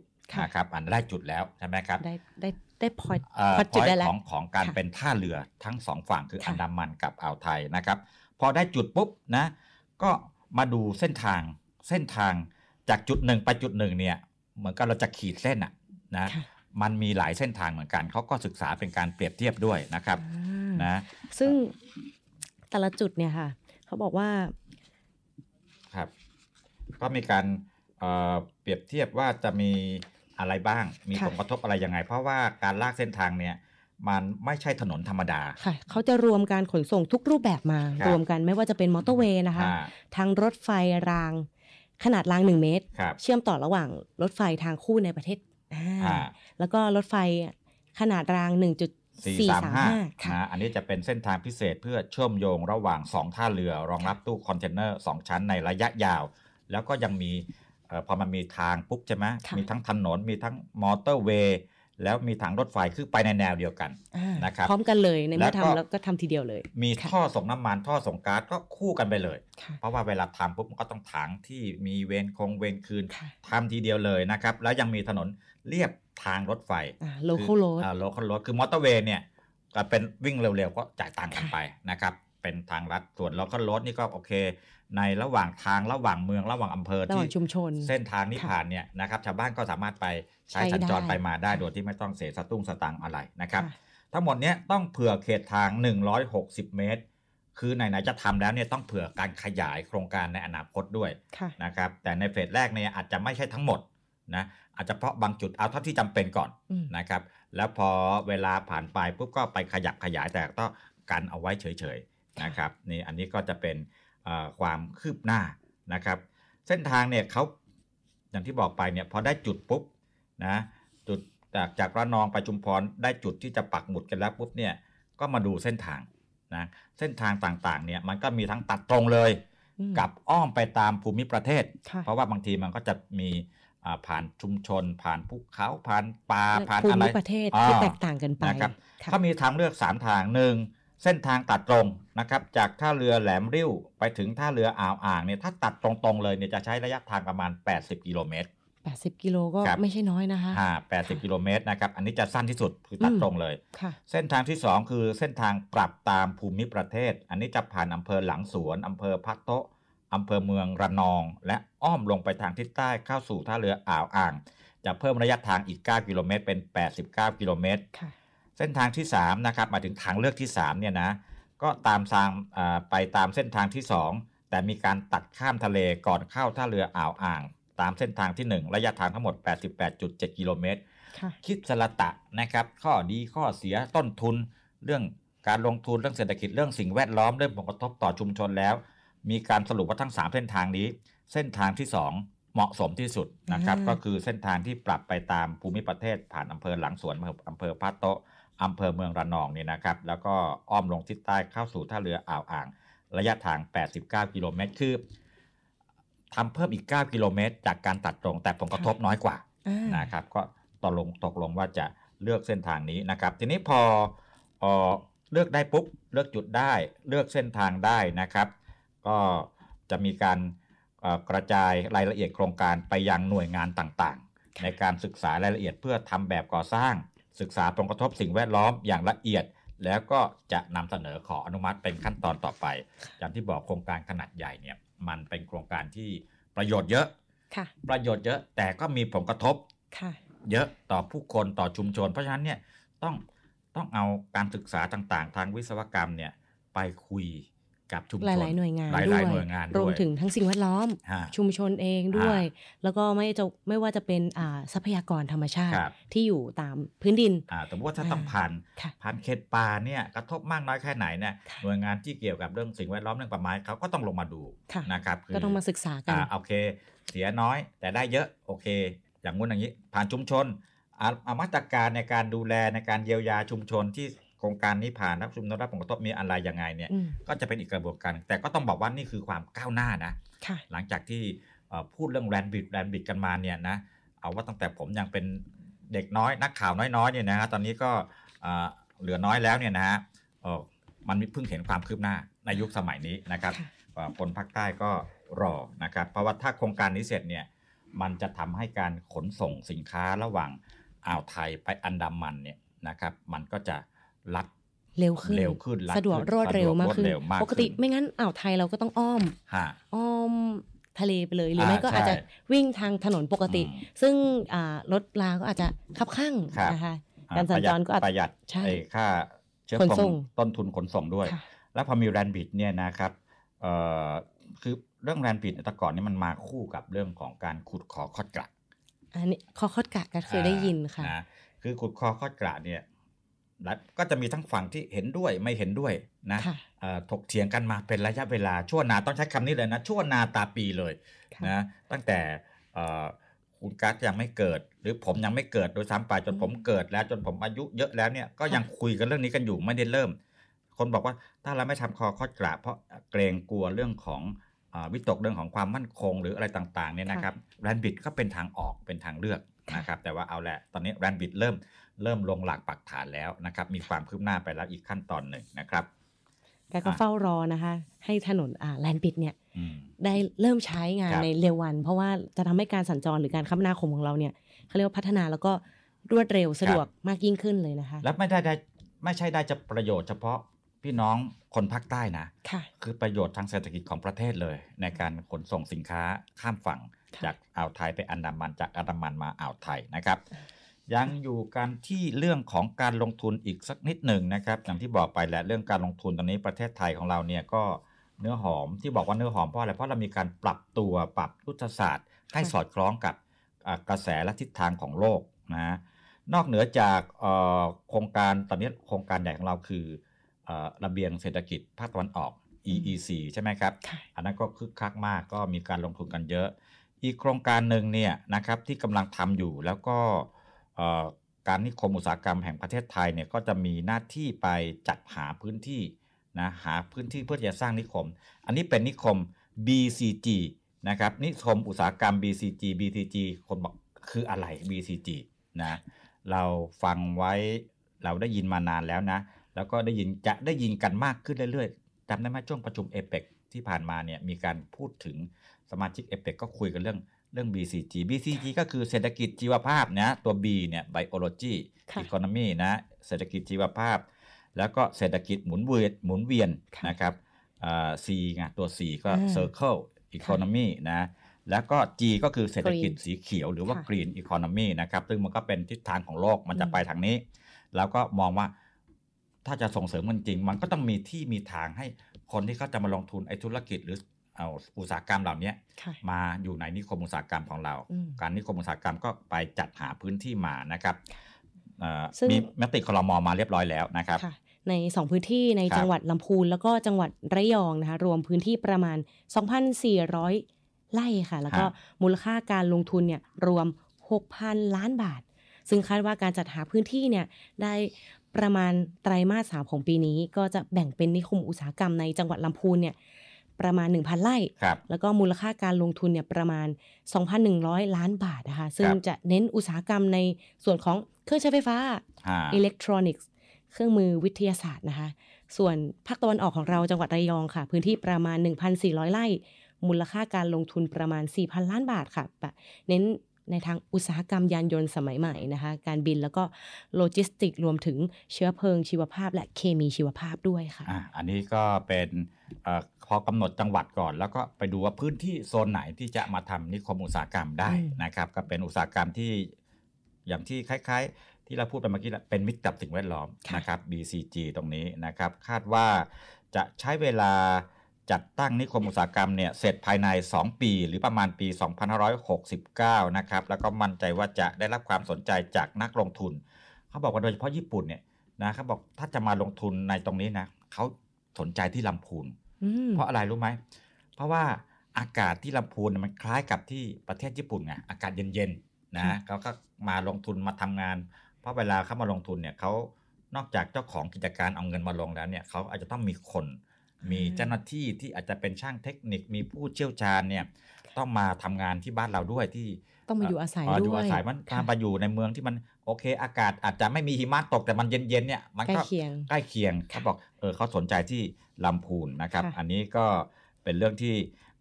Speaker 3: นะครับอันได้จุดแล้วใช่ไหมครับ
Speaker 4: ได้ได้ได้พอย
Speaker 3: เอ่อ
Speaker 4: พอจุดได้
Speaker 3: point
Speaker 4: แล้ว
Speaker 3: ของของการ
Speaker 4: ค่ะ
Speaker 3: เป็นท่าเรือทั้งสองฝั่งคือ
Speaker 4: ค่ะ
Speaker 3: อันดามันกับอ่าวไทยนะครับ พอได้จุดปุ๊บนะ ก็มาดูเส้นทางเส้นทางจากจุดหนึ่งไปจุดหนึ่งเนี่ย เหมือนกับเราจะขีดเส้นอะนะมันมีหลายเส้นทางเหมือนกัน เขาก็ศึกษาเป็นการเปรียบเทียบด้วยนะครับนะ
Speaker 4: ซึ่งแต่ละจุดเนี่ยค่ะ เขาบอกว่า
Speaker 3: ครับก็มีการเอ่อเปรียบเทียบว่าจะมีอะไรบ้าง มี
Speaker 4: ค่ะ
Speaker 3: ผลกระทบอะไรยังไง เพราะว่าการลากเส้นทางเนี่ย มันไม่ใช่ถนนธรรมดา
Speaker 4: ค่ะ เขาจะรวมการขนส่งทุกรูปแบบมา
Speaker 3: ครับ
Speaker 4: รวมกันไม่ว่าจะเป็นมอเตอร์เวย์นะคะ
Speaker 3: อ่า
Speaker 4: ทางรถไฟราง ขนาดรางหนึ่งเมตร
Speaker 3: ครับ
Speaker 4: เชื่อมต่อระหว่างรถไฟทางคู่ในประเทศอ่า
Speaker 3: อ่า
Speaker 4: แล้วก็รถไฟขนาดราง 1.435
Speaker 3: 435
Speaker 4: ค่ะ
Speaker 3: นะอันนี้จะเป็นเส้นทางพิเศษเพื่อเชื่อมโยงระหว่าง 2 ท่าเรือ รองรับตู้คอนเทนเนอร์ 2 ชั้นในระยะยาว แล้วก็ยังมีเออพอมันมีทางปุ๊บใช่ไหม
Speaker 4: ค่ะ
Speaker 3: มีทั้งถนนมีทั้งมอเตอร์เวย์ แล้วมีทางรถไฟคือไปในแนวเดียวกัน
Speaker 4: อ่า
Speaker 3: นะครับ
Speaker 4: พร้อมกันเลย
Speaker 3: แล้
Speaker 4: เมื่อ
Speaker 3: ก็
Speaker 4: ทำแล้วก็ทำทีเดียวเลย
Speaker 3: มี
Speaker 4: ค่ะ
Speaker 3: ท่อส่งน้ำมันท่อส่งก๊าซก็คู่กันไปเลย
Speaker 4: ค่ะ
Speaker 3: เพราะว่าเวลาทำปุ๊บมันก็ต้องถางที่มีเวนคงเวนคืนทำทีเดียวเลยนะครับ แล้วยังมีถนนเลียบทางรถไฟ
Speaker 4: อ่า local road
Speaker 3: โลคอลโรดคือมอเตอร์เวย์เนี่ยก็เป็นวิ่งเร็วๆ ก็จ่ายตังค์กันไปนะครับ เป็นทางลัดส่วน local road นี่ก็โอเค ในระหว่างทางระหว่างเมืองระหว่างอำเภอ
Speaker 4: ระหว่าง
Speaker 3: ที่
Speaker 4: ชุมชน
Speaker 3: เส้นทางนี้
Speaker 4: ค่ะ
Speaker 3: ผ่านเนี่ยนะครับชาวบ้านก็สามารถไปใช้
Speaker 4: ใช้
Speaker 3: สัญจร
Speaker 4: ได้
Speaker 3: ไปมาได้โดยที่ไม่ต้องเสียสตุ้งสตังค์อะไรนะครับ
Speaker 4: ค่ะ
Speaker 3: ทั้งหมดเนี้ยต้องเผื่อเขตทาง 160 เมตร คือไหนๆจะทำแล้วเนี่ยต้องเผื่อการขยายโครงการในอนาคตด้วย
Speaker 4: ค่ะ
Speaker 3: นะครับแต่ในเฟสแรกเนี่ยอาจจะไม่ใช่ทั้งหมดนะอาจจะเพราะบางจุดเอาเท่าที่จำเป็นก่อน
Speaker 4: อืม
Speaker 3: นะครับแล้วพอเวลาผ่านไปปุ๊บก็ไปขยับขยายแต่ต้องกันเอาไว้เฉยๆนะครับนี่อันนี้ก็จะเป็นเอ่อ ความคืบหน้านะครับ เส้นทางเนี่ยเขาอย่างที่บอกไปเนี่ยพอได้จุดปุ๊บนะจุดจากจากระนองไปชุมพรได้จุดที่จะปักหมุดกันแล้วปุ๊บเนี่ยก็มาดูเส้นทางนะเส้นทางต่างๆเนี่ยมันก็มีทั้งตัดตรงเลย
Speaker 4: อืม
Speaker 3: กับอ้อมไปตามภูมิประเทศ
Speaker 4: ค่ะ
Speaker 3: เพราะว่าบางทีมันก็จะมีอ่าผ่านชุมชน ผ่านภูเขาผ่านป่าผ่าน
Speaker 4: ภู
Speaker 3: อะไร
Speaker 4: มิประเทศที่
Speaker 3: อ่า
Speaker 4: แตกต่างกันไป
Speaker 3: นะครับ
Speaker 4: ค่ะ
Speaker 3: เขามีทางเลือก 3 ทางหนึ่ง เส้นทางตัดตรงนะครับจากท่าเรือแหลมริ้วไปถึงท่าเรืออ่าวอ่างเนี่ยถ้าตัดตรงๆเลยเนี่ยจะใช้ระยะทางประมาณ 80 กิโลเมตร
Speaker 4: 80 กิโลก็
Speaker 3: ครับ
Speaker 4: ไม่ใช่น้อยนะคะ
Speaker 3: อ่า80 กิโลเมตรนะครับอันนี้จะสั้นที่สุดคือตัด
Speaker 4: อืม
Speaker 3: ตรงเลย
Speaker 4: ค่ะ
Speaker 3: เส้นทางที่ 2 คือเส้นทางปรับตามภูมิประเทศ อันนี้จะผ่านอำเภอหลังสวนอำเภอพะโต๊ะอำเภอเมืองระนอง และอ้อมลงไปทางทิศใต้เข้าสู่ท่าเรืออ่าวอ่าง จะเพิ่มระยะทางอีก 9 กิโลเมตรเป็น 89 กิโลเมตร
Speaker 4: ค่ะ
Speaker 3: เส้นทางที่3นะครับมาถึงทางเลือกที่3เนี่ยนะก็ตามทางอ่าไปตามเส้นทางที่ 2 แต่มีการตัดข้ามทะเลก่อนเข้าท่าเรืออ่าวอ่าง ตามเส้นทางที่ 1 ระยะทางทั้งหมด 88.7 กิโลเมตร
Speaker 4: ค่ะ
Speaker 3: คิดสละตะนะครับ ข้อดีข้อเสียต้นทุน เรื่องการลงทุนเรื่องเศรษฐกิจเรื่องสิ่งแวดล้อมเรื่องผลกระทบต่อชุมชนแล้ว มีการสรุปว่าทั้ง 3 เส้นทางนี้ เส้นทางที่ 2เหมาะสมที่สุดนะครับ
Speaker 4: อ่า
Speaker 3: ก็คือเส้นทางที่ปรับไปตามภูมิประเทศผ่านอำเภอหลังสวนอำเภอพะโต๊ะ อำเภอเมืองระนองเนี่ยนะครับ แล้วก็อ้อมลงทิศใต้เข้าสู่ท่าเรืออ่าวอ่าง ระยะทาง 89 กิโลเมตร คือทำเพิ่มอีก 9 กิโลเมตร จากการตัดตรง แต่ผลกระทบน้อยกว่า
Speaker 4: อ่า
Speaker 3: นะครับ ก็ตกลงตกลงว่าจะเลือกเส้นทางนี้นะครับ ทีนี้พอเออเลือกได้ปุ๊บ เลือกจุดได้ เลือกเส้นทางได้นะครับ ก็จะมีการเอ่อกระจายรายละเอียดโครงการไปยังหน่วยงานต่างๆ ในการศึกษารายละเอียดเพื่อทำแบบก่อสร้าง ศึกษาผลกระทบสิ่งแวดล้อมอย่างละเอียด แล้วก็จะนำเสนอขออนุมัติเป็นขั้นตอนต่อไป อย่างที่บอกโครงการขนาดใหญ่เนี่ยมันเป็นโครงการที่ประโยชน์เยอะ
Speaker 4: ค่ะ
Speaker 3: ประโยชน์เยอะแต่ก็มีผลกระทบ
Speaker 4: ค่ะ
Speaker 3: เยอะต่อผู้คนต่อชุมชน เพราะฉะนั้นเนี่ยต้องต้องเอาการศึกษาต่างๆ ทางวิศวกรรมเนี่ยไปคุย กับชุมชน
Speaker 4: หลาย ๆ หน่วยงาน
Speaker 3: หลาย
Speaker 4: ด้ว
Speaker 3: ๆ
Speaker 4: ย
Speaker 3: หน่วยงาน
Speaker 4: ร
Speaker 3: ด้
Speaker 4: วม
Speaker 3: วย
Speaker 4: ถึงทั้งสิ่งแวดล้อม
Speaker 3: ฮะ
Speaker 4: ชุมชนเองด้วย แล้วก็ไม่จะไม่ว่าจะเป็นอ่าทรัพยากรธรรมชาติ
Speaker 3: ครับ
Speaker 4: ที่อยู่ตามพื้นดิน
Speaker 3: อ่าสมมติว่าถ้าต้องผ่าน
Speaker 4: ค่ะ
Speaker 3: ผ่านเขตป่าเนี่ยกระทบมากน้อยแค่ไหนเนี่ยหน่วยงานที่เกี่ยวกับเรื่องสิ่งแวดล้อมเรื่องป่าไม้เขาก็ต้องลงมาดู
Speaker 4: ค่ะ
Speaker 3: นะครับคื
Speaker 4: ก็ต้องมาศึกษากัน
Speaker 3: อ่าโอเค เสียน้อย แต่ได้เยอะโอเค อย่างงู้นอย่างนี้ ผ่านชุมชนอ่าเอามาตรการในการดูแลในการเยียวยาชุมชนที่ โครงการนี้ผ่านรับชุมชนรับผลกระทบมีอะไรยังไงเนี่ย
Speaker 4: อืม
Speaker 3: ก็จะเป็นอีกกระบวนการ แต่ก็ต้องบอกว่านี่คือความก้าวหน้านะ
Speaker 4: ค่ะ
Speaker 3: หลังจากที่เอ่อพูดเรื่องแรนบิดแรนบิดกันมาเนี่ยนะเอาว่าตั้งแต่ผมยังเป็นเด็กน้อยนักข่าวน้อยๆเนี่ยนะฮะตอนนี้ก็เอ่อเหลือน้อยแล้วเนี่ยนะฮะเอ่อมันมีเพิ่งเห็นความคืบหน้าในยุคสมัยนี้นะครับก็อ่าคนภาคใต้ก็รอนะครับเพราะว่าถ้าโครงการนี้เสร็จเนี่ยมันจะทำให้การขนส่งสินค้าระหว่างอ่าวไทยไปอันดามันเนี่ยนะครับมันก็จะ ลัด
Speaker 4: เร็วขึ้น
Speaker 3: เร็วขึ้นลั
Speaker 4: สะดวก
Speaker 3: ขึ้น
Speaker 4: รวดเร็ว
Speaker 3: สะ
Speaker 4: มาก
Speaker 3: รว
Speaker 4: ขึ้น
Speaker 3: เร็วมาก
Speaker 4: ปกติ
Speaker 3: ขึ้น
Speaker 4: ไม่งั้นอ่าวไทยเราก็ต้องอ้อม
Speaker 3: ฮะ
Speaker 4: อ้อมทะเลไปเลยหรือไม่
Speaker 3: อ่า
Speaker 4: ก็อาจจะ
Speaker 3: ใช่
Speaker 4: วิ่งทางถนนปกติ ซึ่งอ่ารถลาก็อาจจะคับข้าง
Speaker 3: ครับ
Speaker 4: นะคะ
Speaker 3: อ่
Speaker 4: การสัญจรก็อาจ
Speaker 3: ประหยัด
Speaker 4: ใช่
Speaker 3: ไอ้ค่าเชื้อ
Speaker 4: ขน
Speaker 3: เพลิ
Speaker 4: ส่
Speaker 3: ง
Speaker 4: ง
Speaker 3: ต้นทุนขนส่งด้วย
Speaker 4: ค่ะ
Speaker 3: แล้วพอมีแรนบิดเนี่ยนะครับเอ่อคือเรื่องแรนบิดแต่ก่อนนี่มันมาคู่กับเรื่องของการขุดคอคอดกระ
Speaker 4: อันนี้คอคอดกะก็เคยได้ยินค่ะ
Speaker 3: อ่านะคือขุดคอคอดกระเนี่ยและ ก็จะมีทั้งฝั่งที่เห็นด้วยไม่เห็นด้วยนะ
Speaker 4: ค่ะ
Speaker 3: เอ่อถกเถียงกันมาเป็นระยะเวลาชั่วนาต้องใช้คำนี้เลยนะชั่วนาตาปีเลยนะตั้งแต่เอ่อคุณกัสยังไม่เกิด หรือผมยังไม่เกิดโดยซ้ำไปจนผมเกิดแล้วจนผมอายุเยอะแล้วเนี่ยก็ยังคุยกันเรื่องนี้กันอยู่ไม่ได้เริ่ม คนบอกว่าถ้าเราไม่ทำคอคอดกระเพราะเกรงกลัวเรื่องของอาวิตกเรื่องของความมั่นคงหรืออะไรต่างๆเนี่ยนะครับแรนบิดก็เป็นทางออกเป็นทางเลือกนะครับแต่ว่าเอาแหละตอนนี้แรนบิดเริ่ม เริ่มลงหลักปักฐานแล้วนะครับ มีความคืบหน้าไปแล้วอีกขั้นตอนหนึ่งนะครับ
Speaker 4: แกก็เฝ้ารอนะคะ ให้ถนนอ่าแลนปิดเนี่ย
Speaker 3: อืม
Speaker 4: ได้เริ่มใช้งาน
Speaker 3: ครับ
Speaker 4: ในเร็ววัน เพราะว่าจะทำให้การสัญจรหรือการคมนาคมของเราเนี่ยเขาเรียกว่าพัฒนาแล้วก็รวดเร็วสะดวกมากยิ่งขึ้นเลยนะคะ
Speaker 3: แล้วไม่ได้ได้ไม่ใช่ได้จะประโยชน์เฉพาะพี่น้องคนภาคใต้นะ
Speaker 4: ค่ะ
Speaker 3: คือประโยชน์ทางเศรษฐกิจของประเทศเลย ในการขนส่งสินค้าข้ามฝั่งจากอ่าวไทยไปอันดามันจากอันดามันมาอ่าวไทยนะครับ ยังอยู่กันที่เรื่องของการลงทุนอีกสักนิดหนึ่งนะครับอย่างที่บอกไปแหละเรื่องการลงทุนตอนนี้ประเทศไทยของเราเนี่ยก็เนื้อหอมที่บอกว่าเนื้อหอมเพราะอะไรเพราะเรามีการปรับตัวปรับยุทธศาสตร์ ให้สอดคล้องกับอ่ากระแสและทิศทางของโลกนะนอกเหนือจากเอ่อโครงการตอนนี้โครงการใหญ่ของเราคือเอ่อระเบียงเศรษฐกิจภาคตะวันออก EEC ใช่ไหมครับ อันนั้นก็คึกคักมากก็มีการลงทุนกันเยอะ อีกโครงการหนึ่งเนี่ยนะครับที่กำลังทำอยู่แล้วก็เอ่อ การนิคมอุตสาหกรรมแห่งประเทศไทยเนี่ยก็จะมีหน้าที่ไปจัดหาพื้นที่นะหาพื้นที่เพื่อจะสร้างนิคม อันนี้เป็นนิคม BCG นะครับนิคมอุตสาหกรรม BCG BCG คนบอกคืออะไร BCG นะเราฟังไว้เราได้ยินมานานแล้วนะ แล้วก็ได้ยินจะได้ยินกันมากขึ้นเรื่อยๆจำได้ไหมช่วงประชุมเอเปกที่ผ่านมาเนี่ยมีการพูดถึงสมาชิกเอเปกก็คุยกันเรื่อง เรื่อง BCG BCG ก็คือเศรษฐกิจชีวภาพนะตัว B เนี่ย biology economy นะเศรษฐกิจชีวภาพ แล้วก็เศรษฐกิจหมุนเวียนหมุนเวียนนะครับอ่า C ไงตัว C ก็
Speaker 4: อ่า
Speaker 3: circle economy นะแล้วก็ G ก็คือเศรษฐกิจ
Speaker 4: Green
Speaker 3: สีเขียวหรือว่า
Speaker 4: ค่ะ
Speaker 3: green economy นะครับ ซึ่งมันก็เป็นทิศทางของโลกมันจะไปทางนี้ แล้วก็มองว่าถ้าจะส่งเสริมมันจริง มันก็ต้องมีที่มีทางให้คนที่เขาจะมาลงทุนไอ้ธุรกิจหรือ เอาอุตสาหกรรมเหล่านี้
Speaker 4: ค่ะ
Speaker 3: มาอยู่ในนิคมอุตสาหกรรมของเรา
Speaker 4: อืม
Speaker 3: การนิคมอุตสาหกรรมก็ไปจัดหาพื้นที่มานะครับเอ่อ
Speaker 4: ซึ่ง
Speaker 3: มีมติคลมมาเรียบร้อยแล้วนะครับ
Speaker 4: ค่ะใน 2 พื้นที่ใน
Speaker 3: ครับ
Speaker 4: จังหวัดลำพูนแล้วก็จังหวัดระยองนะคะรวมพื้นที่ประมาณ 2,400 ไร่ค่ะ แล้วก็
Speaker 3: ฮะ
Speaker 4: มูลค่าการลงทุนเนี่ยรวม 6,000 ล้านบาท ซึ่งคาดว่าการจัดหาพื้นที่เนี่ยได้ประมาณไตรมาสสามของปีนี้ ก็จะแบ่งเป็นนิคมอุตสาหกรรมในจังหวัดลำพูนเนี่ย ประมาณ 1,000 ไร่
Speaker 3: ครับ
Speaker 4: แล้วก็มูลค่าการลงทุนเนี่ยประมาณ 2,100 ล้านบาทนะคะ ซึ่ง
Speaker 3: ครับ
Speaker 4: จะเน้นอุตสาหกรรมในส่วนของเครื่องใช้ไฟฟ้า
Speaker 3: อ่า
Speaker 4: อิเล็กทรอนิกส์เครื่องมือวิทยาศาสตร์นะคะ ส่วนภาคตะวันออกของเราจังหวัดระยองค่ะ พื้นที่ประมาณ 1,400 ไร่ มูลค่าการลงทุนประมาณ 4,000 ล้านบาทค่ะแบบเน้น ในทางอุตสาหกรรมยานยนต์สมัยใหม่นะคะ การบินแล้วก็โลจิสติกรวมถึงเชื้อเพลิงชีวภาพ และเคมีชีวภาพด้วยค่ะ
Speaker 3: อะอันนี้ก็เป็นเออพอกำหนดจังหวัดก่อน แล้วก็ไปดูว่าพื้นที่โซนไหนที่จะมาทำนิคมอุตสาหกรรมได้
Speaker 4: อืม
Speaker 3: นะครับ ก็เป็นอุตสาหกรรมที่อย่างที่คล้าย ๆ ที่เราพูดไปเมื่อกี้แหละเป็นมิตรกับสิ่งแวดล้อมนะครับ BCG ตรงนี้นะครับ คาดว่าจะใช้เวลา จัดตั้งนิคมอุตสาหกรรมเนี่ยเสร็จภายใน 2 ปี หรือประมาณปี 2569 นะครับ แล้วก็มั่นใจว่าจะได้รับความสนใจจากนักลงทุน เขาบอกว่าโดยเฉพาะญี่ปุ่นเนี่ยนะเขาบอกถ้าจะมาลงทุนในตรงนี้นะเขาสนใจที่ลำพูน
Speaker 4: อืม
Speaker 3: เพราะอะไรรู้ไหม เพราะว่าอากาศที่ลำพูนเนยมันคล้ายกับที่ประเทศญี่ปุ่นไงอากาศเย็นๆนะ
Speaker 4: ค่ะ
Speaker 3: เขาก็มาลงทุนมาทำงาน เพราะเวลาเขามาลงทุนเนี่ยเขานอกจากเจ้าของกิจการเอาเงินมาลงแล้วเนี่ยเขาอาจจะต้องมีคน มีเจ้าหน้าที่ที่อาจจะเป็นช่างเทคนิคมีผู้เชี่ยวชาญเนี่ยต้องมาทำงานที่บ้านเราด้วยที่
Speaker 4: ต้องมาอยู่อาศัย
Speaker 3: อ
Speaker 4: ด้วย
Speaker 3: อยู่อาศัยมัน
Speaker 4: ค่ะ
Speaker 3: มาอยู่ในเมืองที่มันโอเค อากาศอาจจะไม่มีหิมะตกแต่มันเย็นๆเนี่ยมันก็
Speaker 4: ใกล้เคียง
Speaker 3: ใกล้เคียงเขาบอกเออเขาสนใจที่ลำพูนนะครับ
Speaker 4: ค่ะ
Speaker 3: อันนี้ก็เเป็นเรื่องที่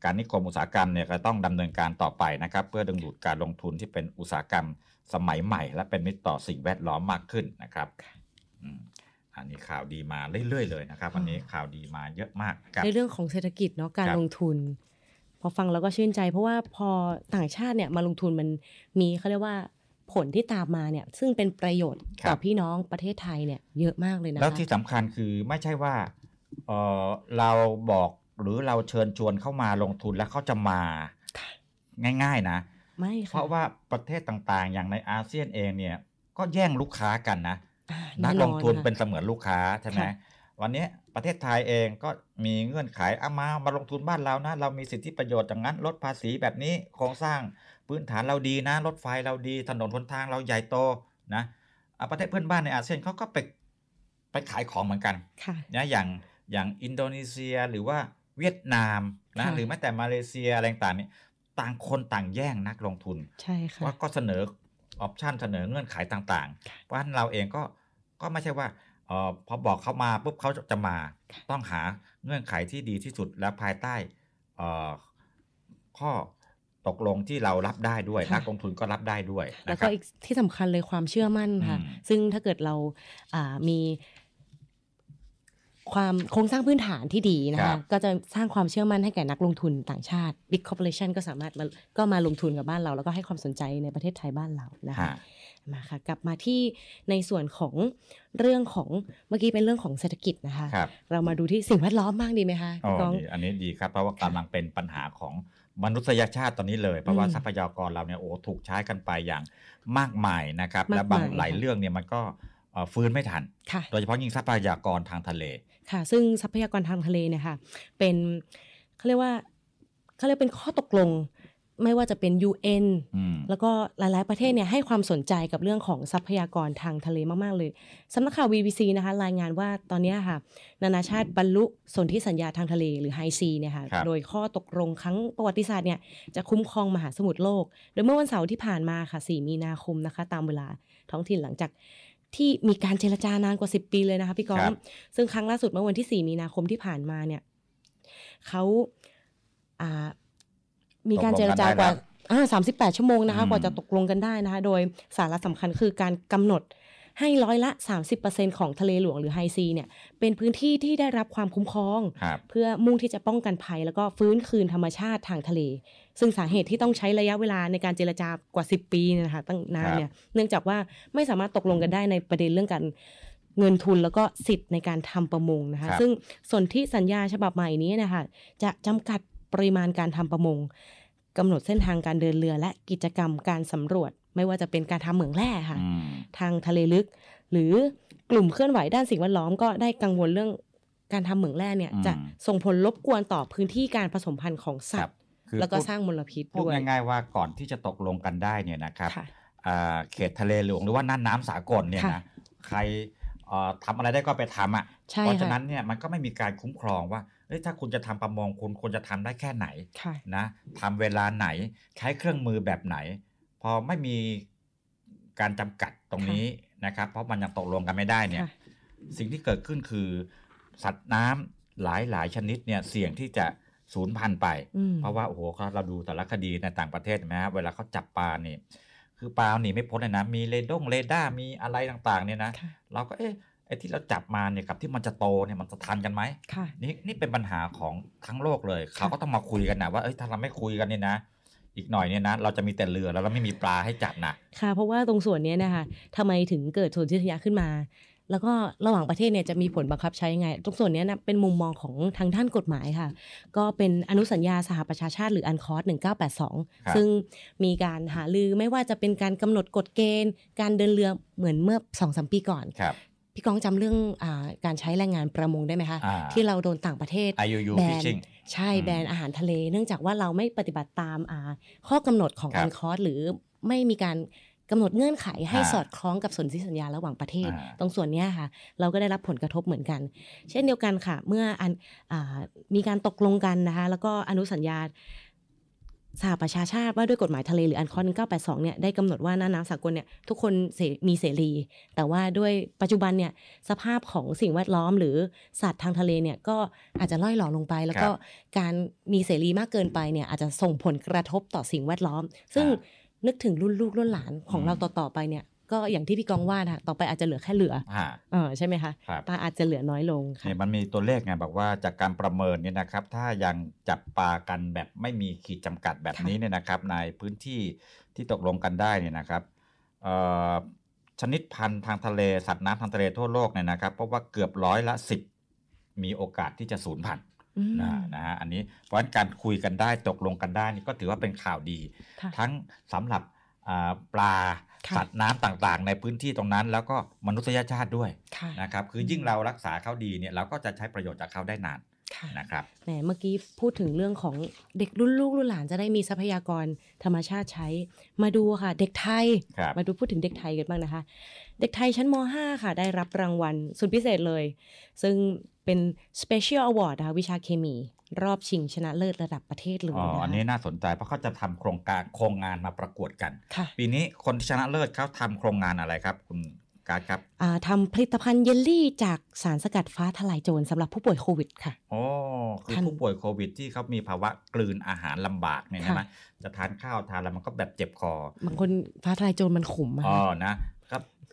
Speaker 3: การนิคมอุตสาหกรรมเนี่ยก็ต้องดำเนินการต่อไปนะครับ เพื่อดึงดูดการลงทุนที่เป็นอุตสาหกรรมสมัยใหม่ และเป็นมิตรต่อสิ่งแวดล้อมมากขึ้นนะครับ อืมอันนี้ข่าวดีมาเรื่อยๆเลยนะครับวันนี้ข่าวดีมาเยอะมากครับ
Speaker 4: ในเรื่องของเศรษฐกิจเนาะการ
Speaker 3: ครับ
Speaker 4: ลงทุน พอฟังแล้วก็ชื่นใจ เพราะว่าพอต่างชาติเนี่ยมาลงทุนมันมีเขาเรียกว่าผลที่ตามมาเนี่ยซึ่งเป็นประโยชน์ต่อพี่น้องประเทศไทยเนี่ยเยอะมากเลยนะคะ
Speaker 3: แล้วที่สำคัญคือไม่ใช่ว่าเออเราบอกหรือเราเชิญชวนเข้ามาลงทุนแล้วเขาจะมาง่าย ๆ นะ
Speaker 4: ไม่
Speaker 3: เพ
Speaker 4: ค่ะ
Speaker 3: ราะว่าประเทศต่างๆ อย่างในอาเซียนเองเนี่ยก็แย่งลูกค้ากันนะ
Speaker 4: แน่
Speaker 3: นัก
Speaker 4: นอน
Speaker 3: ลงทุน
Speaker 4: ค่ะ
Speaker 3: เป็นเสมือนลูกค้าใช่ไหม
Speaker 4: ค่ะ
Speaker 3: วันนี้ประเทศไทยเองก็มีเงื่อนไขเอามามาลงทุนบ้านเรานะ เรามีสิทธิประโยชน์อย่างนั้น ลดภาษีแบบนี้โครงสร้างพื้นฐานเราดีนะ รถไฟเราดีถนนหนทางเราใหญ่โตนะอะประเทศเพื่อนบ้านในอาเซียนเขาก็ไปไปขายของเหมือนกัน
Speaker 4: ค่ะ
Speaker 3: นะอย่างอย่างอินโดนีเซียหรือว่าเวียดนามนะ
Speaker 4: ค่ะ
Speaker 3: หรือแม้แต่มาเลเซียอะไรต่างๆเนี่ยต่างคนต่างแย่งนักลงทุน
Speaker 4: ใช่ค่ะ
Speaker 3: ว่าก็เสนอ ออปชันเสนอเงื่อนไขต่างๆ เพราะฉะนั้นเราเองก็ก็ไม่ใช่ว่าเออพอบอกเขามาปุ๊บเขาจะมา ต้องหาเงื่อนไขที่ดีที่สุดและภายใต้เอ่อข้อตกลงที่เรารับได้ด้วย
Speaker 4: ค่ะ
Speaker 3: นักลงทุนก็รับได้ด้วย
Speaker 4: แล้
Speaker 3: นะ
Speaker 4: ว
Speaker 3: ค
Speaker 4: ก็
Speaker 3: รับ
Speaker 4: อีกที่สำคัญเลยความเชื่อมั่นค่ะ
Speaker 3: อืม
Speaker 4: ซึ่งถ้าเกิดเราอ่ามี ความโครงสร้างพื้นฐานที่ดีนะ
Speaker 3: ครั
Speaker 4: คะ
Speaker 3: บ
Speaker 4: ก็จะสร้างความเชื่อมั่นให้แก่นักลงทุนต่างชาติ Big Corporation ก็สามารถมาก็มาลงทุนกับบ้านเรา แล้วก็ให้ความสนใจในประเทศไทยบ้านเรานะคะ
Speaker 3: ฮะ
Speaker 4: มาค่ะกลับมาที่ในส่วนของเรื่องของเมื่อกี้เป็นเรื่องของเศรษฐกิจนะคะ
Speaker 3: ครับ
Speaker 4: เรามาดูที่สิ่งแวดล้อมบ้างดีไหมคะ
Speaker 3: อ๋อ
Speaker 4: พี่ก้อง
Speaker 3: ดีอันนี้ดีครับเพราะว่ากำลังเป็นปัญหาของมนุษยชาติตอนนี้เลย เพราะว่า
Speaker 4: อืม
Speaker 3: ทรัพยากรเราเนี่ยโอ้ถูกใช้กันไปอย่างมากมายนะครับ
Speaker 4: มากมาย
Speaker 3: และบางหลาย
Speaker 4: ค่ะ
Speaker 3: เรื่องเนี่ยมันก็เอ่อฟื้นไม่ทัน
Speaker 4: ค่ะ
Speaker 3: โดยเฉพาะยิ่งทรัพยากรทางทะเล
Speaker 4: ค่ะ ซึ่งทรัพยากรทางทะเลเนี่ยค่ะ เป็นเขาเรียกว่าเขาเรียกเป็นข้อตกลง ไม่ว่าจะเป็น UN
Speaker 3: อืม
Speaker 4: แล้วก็หลาย ๆ ประเทศเนี่ยให้ความสนใจกับเรื่องของทรัพยากรทางทะเลมาก ๆ เลยสำนักข่าว BBC นะคะ รายงานว่าตอนเนี้ยค่ะ นานาชาติบรรลุสนธิสัญญาทางทะเลหรือไฮซีเนี่ยค่ะ
Speaker 3: ครับ
Speaker 4: โดยข้อตกลงครั้งประวัติศาสตร์เนี่ยจะคุ้มครองมหาสมุทรโลก โดยเมื่อวันเสาร์ที่ผ่านมาค่ะ 4 มีนาคมนะคะ ตามเวลาท้องถิ่นหลังจาก ที่มีการเจรจานานกว่า 10 ปีเลยนะคะพี่ก้อ
Speaker 3: ครั
Speaker 4: ง
Speaker 3: บ
Speaker 4: ซึ่งครั้งล่าสุดเมื่อวันที่ 4 มีนาคมที่ผ่านมาเนี่ยเขาอ่ามีการเจรจากว่าอ่าสามสิบแปดชั่วโมงนะคะ
Speaker 3: อืม
Speaker 4: กว่าจะตกลงกันได้นะคะ โดยสาระสำคัญคือการกำหนดให้ร้อยละ 30%ของทะเลหลวงหรือไฮซีเนี่ยเป็นพื้นที่ที่ได้รับความคุ้มครอง
Speaker 3: ครับ
Speaker 4: เพื่อมุ่งที่จะป้องกันภัย แล้วก็ฟื้นคืนธรรมชาติทางทะเล ซึ่งสาเหตุที่ต้องใช้ระยะเวลาในการเจรจากว่า 10 ปีเนยนะคะตั้งนานเนี่ยเนื่องจากว่าไม่สามารถตกลงกันได้ในประเด็นเรื่องการเงินทุนแล้วก็สิทธิ์ในการทำประมงนะคะ
Speaker 3: ครับ
Speaker 4: ซึ่งส่วนที่สัญญาฉบับใหม่นี้นะคะจะจำกัดปริมาณการทำประมงกำหนดเส้นทางการเดินเรือและกิจกรรมการสำรวจ ไม่ว่าจะเป็นการทำเหมืองแร่ค่ะ
Speaker 3: อืม
Speaker 4: ทางทะเลลึก หรือกลุ่มเคลื่อนไหวด้านสิ่งแวดล้อมก็ได้กังวลเรื่องการทำเหมืองแร่เนี่ย
Speaker 3: อืม
Speaker 4: จะส่งผลรบกวนต่อพื้นที่การผสมพันธุ์ของสัตว์
Speaker 3: คือ
Speaker 4: แล้วก็
Speaker 3: พูด
Speaker 4: สร้างมลพิษ
Speaker 3: พูด
Speaker 4: ด้วย
Speaker 3: ง่ายๆว่าก่อนที่จะตกลงกันได้เนี่ยนะครับ
Speaker 4: ค่ะ
Speaker 3: อ่าเขตทะเลหลวงหรือว่าน่านน้ำสากลเนี่ย
Speaker 4: ค่ะ
Speaker 3: นะใครเอ่อทำอะไรได้ก็ไปทำอะ
Speaker 4: ใช่
Speaker 3: เพราะ
Speaker 4: ค่ะ
Speaker 3: ฉะนั้นเนี่ยมันก็ไม่มีการคุ้มครองว่าเอ้ยถ้าคุณจะทำประมงคุณควรจะทำได้แค่ไหน
Speaker 4: ค่ะ
Speaker 3: นะทำเวลาไหนใช้เครื่องมือแบบไหน พอไม่มีการจำกัดตรงนี้นะครับ เพราะมันยังตกลงกันไม่ได้เนี่ย
Speaker 4: ค่ะ
Speaker 3: สิ่งที่เกิดขึ้นคือ สัตว์น้ำหลายหลายๆชนิดเนี่ยเสี่ยงที่จะ สูญพันธุ์ไป
Speaker 4: อืม
Speaker 3: เพราะว่าโอ้โหเราดูแต่ละคดีในต่างประเทศเห็นไหมฮะเวลาเขาจับปลานี่คือปลาหนีไม่พ้นเลยนะ มีเรดงเรดาร์มีอะไรต่างๆเนี่ยนะ
Speaker 4: ค่ะ
Speaker 3: เราก็เอ๊ะไอ้ที่เราจับมาเนี่ยกับที่มันจะโตเนี่ยมันจะทันกันไหม
Speaker 4: ค่ะ
Speaker 3: นี่นี่เป็นปัญหาของทั้งโลกเลย เขาก็ต้องมาคุยกันนะว่าเอ้ยถ้าเราไม่คุยกันเนี่ยนะอีกหน่อยเนี่ยนะเราจะมีแต่เรือแล้วเราไม่มีปลาให้จับนะ
Speaker 4: ค่ะ เพราะว่าตรงส่วนเนี้ยนะคะทำไมถึงเกิดสนธิสัญญาขึ้นมา แล้วก็ระหว่างประเทศเนี่ยจะมีผลบังคับใช้ยังไง ตรงส่วนเนี้ยนะเป็นมุมมองของทางด้านกฎหมายค่ะ ก็เป็นอนุสัญญาสหประชาชาติหรืออันคอร์ส
Speaker 3: ครับ
Speaker 4: 1982 ซึ่งมีการหาลือไม่ว่าจะเป็นการกำหนดกฎเกณฑ์ การเดินเรือเหมือนเมื่อ2อสปีก่อน
Speaker 3: ครับ
Speaker 4: พี่ก้องจำเรื่องอาการใช้แรงงานประมงได้ไหมคะ
Speaker 3: อ่า
Speaker 4: ที่เราโดนต่างประเทศ
Speaker 3: IUU
Speaker 4: แบน
Speaker 3: fishing
Speaker 4: ใช่
Speaker 3: อืม
Speaker 4: แบนอาหารทะเล เนื่องจากว่าเราไม่ปฏิบัติตามอ่าข้อกำหนดของ
Speaker 3: ครับ
Speaker 4: UNCLOS หรือไม่มีการ กำหนดเงื่อนไขให้
Speaker 3: อ่า
Speaker 4: สอดคล้องกับสนธิสัญญาระหว่างประเทศ
Speaker 3: อ่า
Speaker 4: ตรงส่วนเนี้ยค่ะ เราก็ได้รับผลกระทบเหมือนกัน เช่นเดียวกันค่ะ เมื่ออันอ่ามีการตกลงกันนะคะ แล้วก็อนุสัญญาสหประชาชาติว่าด้วยกฎหมายทะเลหรือ UNCLOS 1982เนี่ยได้กำหนดว่าน่านน้ำสากลเนี่ยทุกคนเสมีเสรี แต่ว่าด้วยปัจจุบันเนี่ยสภาพของสิ่งแวดล้อมหรือสัตว์ทางทะเลเนี่ยก็อาจจะล่อยหลอลงไป แล้วก็
Speaker 3: ครับ
Speaker 4: การมีเสรีมากเกินไปเนี่ยอาจจะส่งผลกระทบต่อสิ่งแวดล้อม ซึ่ง นึกถึงรุ่นลูกรุ่นหลานของเราต่อๆไปเนี่ยก็อย่างที่พี่กองว่านะต่อไปอาจจะเหลือแค่เหลือ
Speaker 3: ฮะ
Speaker 4: เออใช่ไหมคะ
Speaker 3: ครับ
Speaker 4: ปลาอาจจะเหลือน้อยลงค่ะ
Speaker 3: เนี่ยมันมีตัวเลขไงบอกว่าจากการประเมินเนี่ยนะครับ ถ้ายังจับปลากันแบบไม่มีขีดจำกัดแบบ
Speaker 4: ค่ะ
Speaker 3: นี้เนี่ยนะครับ ในพื้นที่ที่ตกลงกันได้เนี่ยนะครับเอ่อชนิดพันธุ์ทางทะเลสัตว์น้ำทางทะเลทั่วโลกเนี่ยนะครับเพราะว่าเกือบร้อยละสิบมีโอกาสที่จะสูญพันธุ์
Speaker 4: อืม
Speaker 3: นะนะฮะอันนี้เพราะฉะนั้นการคุยกันได้ตกลงกันได้นี่ก็ถือว่าเป็นข่าวดี
Speaker 4: ค่ะ
Speaker 3: ทั้งสำหรับอ่าปลา
Speaker 4: ค่ะ
Speaker 3: สัตว์น้ำต่างๆ ในพื้นที่ตรงนั้น แล้วก็มนุษยชาติด้วย
Speaker 4: ค่ะ
Speaker 3: นะครับคือยิ่งเรารักษาเขาดีเนี่ยเราก็จะใช้ประโยชน์จากเขาได้นาน
Speaker 4: ค่ะ
Speaker 3: นะครับ
Speaker 4: แหมเมื่อกี้พูดถึงเรื่องของเด็กรุ่นลูกรุ่นหลานจะได้มีทรัพยากรธรรมชาติใช้ มาดูค่ะ เด็กไทย
Speaker 3: ครับ
Speaker 4: มาดูพูดถึงเด็กไทยกันบ้างนะคะ เด็กไทยชั้นม .5 ค่ะ ได้รับรางวัลสุดพิเศษเลย ซึ่งเป็น Special Award นะคะวิชาเคมี รอบชิงชนะเลิศระดับประเทศเลย
Speaker 3: อ๋อ
Speaker 4: นะคะ
Speaker 3: อันนี้น่าสนใจเพราะเขาจะทำโครงการโครงงานมาประกวดกัน
Speaker 4: ค่ะ
Speaker 3: ปีนี้คนที่ชนะเลิศเขาทำโครงงานอะไรครับคุณการดครับ
Speaker 4: อ่าทำผลิตภัณฑ์เยลลี่จากสารสกัดฟ้าทลายโจรสำหรับผู้ป่วยโควิดค่ะ
Speaker 3: โอ้คือ
Speaker 4: ท่าน
Speaker 3: ผู้ป่วยโควิดที่เขามีภาวะกลืนอาหารลำบากเนี่ย
Speaker 4: ค่ะ
Speaker 3: ใช่ไหมจะทานข้าวทานแล้วมันก็แบบเจ็บคอ บา
Speaker 4: งคนฟ้าทลายโจรมันขมอะ
Speaker 3: อ๋อ
Speaker 4: ค่ะ
Speaker 3: นะก็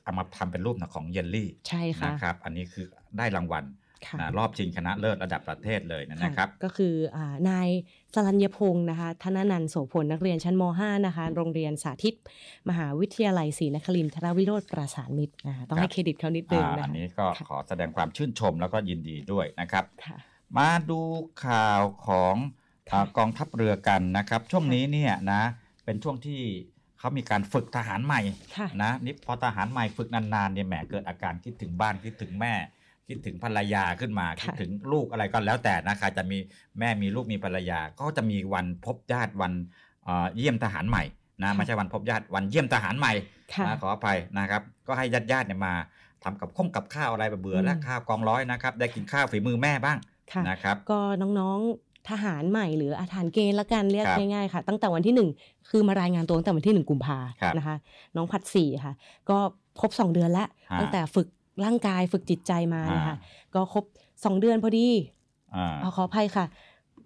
Speaker 3: เอามาทำเป็นรูปของเยลลี่
Speaker 4: ใช่ค่ะ
Speaker 3: นะครับ อันนี้คือได้รางวัล
Speaker 4: ค่ะ
Speaker 3: นะรอบชิงชนะเลิศระดับประเทศเลยนะครับ
Speaker 4: ก็คืออานายสรัญญพงศ์นะคะธนนันท์โสพลนักเรียนชั้นม .5 นะคะ โรงเรียนสาธิต มหาวิทยาลัยศรีนครินทรวิโรธประสานมิตรนะคะต้องให้เครดิตเขานิดนึง
Speaker 3: อ่า
Speaker 4: นะ
Speaker 3: อัน
Speaker 4: คะ
Speaker 3: นี้ก็ขอแสดงความชื่นชมแล้วก็ยินดีด้วยนะครับ
Speaker 4: ค่ะ
Speaker 3: มาดูข่าวของอากองทัพเรือกันนะครับ ช่วงนี้เนี่ยนะเป็นช่วงที่ เขามีการฝึกทหารใหม่
Speaker 4: ค่ะ
Speaker 3: นะนี่พอทหารใหม่ฝึกนานๆเนี่ยแหมเกิดอาการคิดถึงบ้านคิดถึงแม่ คิดถึงภรรยาขึ้นมาคิดถึงลูกอะไรก็แล้วแต่นะใครจะมีแม่มีลูกมีภรรยา ก็จะมีวันพบญาติวันเอ่อเยี่ยมทหารใหม่นะไม่ใช่วันพบญาติวันเยี่ยมทหารใหม่
Speaker 4: ค่ะ
Speaker 3: นะขออภัยนะครับ ก็ให้ญาติญาติๆเนี่ยมาทำกับข้องกับข้าวอะไรเบื่อๆ
Speaker 4: อืม
Speaker 3: และข้าวกองร้อยนะครับ ได้กินข้าวฝีมือแม่บ้าง
Speaker 4: ค่ะ
Speaker 3: นะครับ
Speaker 4: ก็น้องๆ ทหารใหม่หรืออาฐานเกณฑ์ละกันเรียก
Speaker 3: ครับ
Speaker 4: ง่ายๆค่ะ ตั้งแต่วันที่หนึ่งคือมารายงานตัวตั้งแต่วันที่หนึ่งกุมภา
Speaker 3: ครับ
Speaker 4: นะคะ น้องพัดสี่ค่ะ ก็ครบสองเดือนแล้ว
Speaker 3: ฮะ
Speaker 4: ตั้งแต่ฝึกร่างกายฝึกจิตใจมานะคะ
Speaker 3: อ่า
Speaker 4: ก็ครบสองเดือนพอดี
Speaker 3: อ่า
Speaker 4: เอาขออภัยค่ะ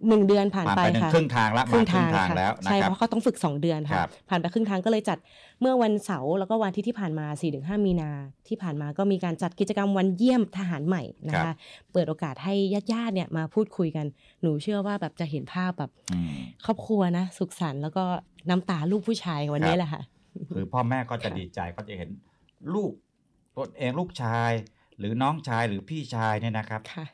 Speaker 4: หนึ่งเดือนผ่าน
Speaker 3: ผ่าน
Speaker 4: ไป
Speaker 3: ไปหนึ่ง
Speaker 4: ค่ะ
Speaker 3: ครึ่งทางแล้ว
Speaker 4: ครึ่ง
Speaker 3: มาครึ่
Speaker 4: ทาง
Speaker 3: งทาง
Speaker 4: ค่ะ
Speaker 3: แล้วนะ
Speaker 4: ใช่
Speaker 3: ครับ
Speaker 4: เพราะเขาต้องฝึก 2 เดือน
Speaker 3: ครั
Speaker 4: ค่ะ
Speaker 3: บ
Speaker 4: ผ่านไปครึ่งทางก็เลยจัดเมื่อวันเสาร์แล้วก็วันอาที่ที่ผ่านมา 4-5 มีนาที่ผ่านมาก็มีการจัดกิจกรรมวันเยี่ยมทหารใหม่นะ
Speaker 3: ครั
Speaker 4: คะ
Speaker 3: บ
Speaker 4: เปิดโอกาสให้ญาติๆเนี่ยมาพูดคุยกันหนูเชื่อว่าแบบจะเห็นภาพแบบ
Speaker 3: อืม
Speaker 4: ครอบครัวนะ สุขสันต์แล้วก็น้ำตาลูกผู้ชายวันนี้แหละค่ะ
Speaker 3: คือพ่อแม่ก็จะดีใจก็จะเห็นลูกตัวเองลูกชาย หรือน้องชายหรือพี่ชายเนี่ยนะครับ
Speaker 4: ค่ะ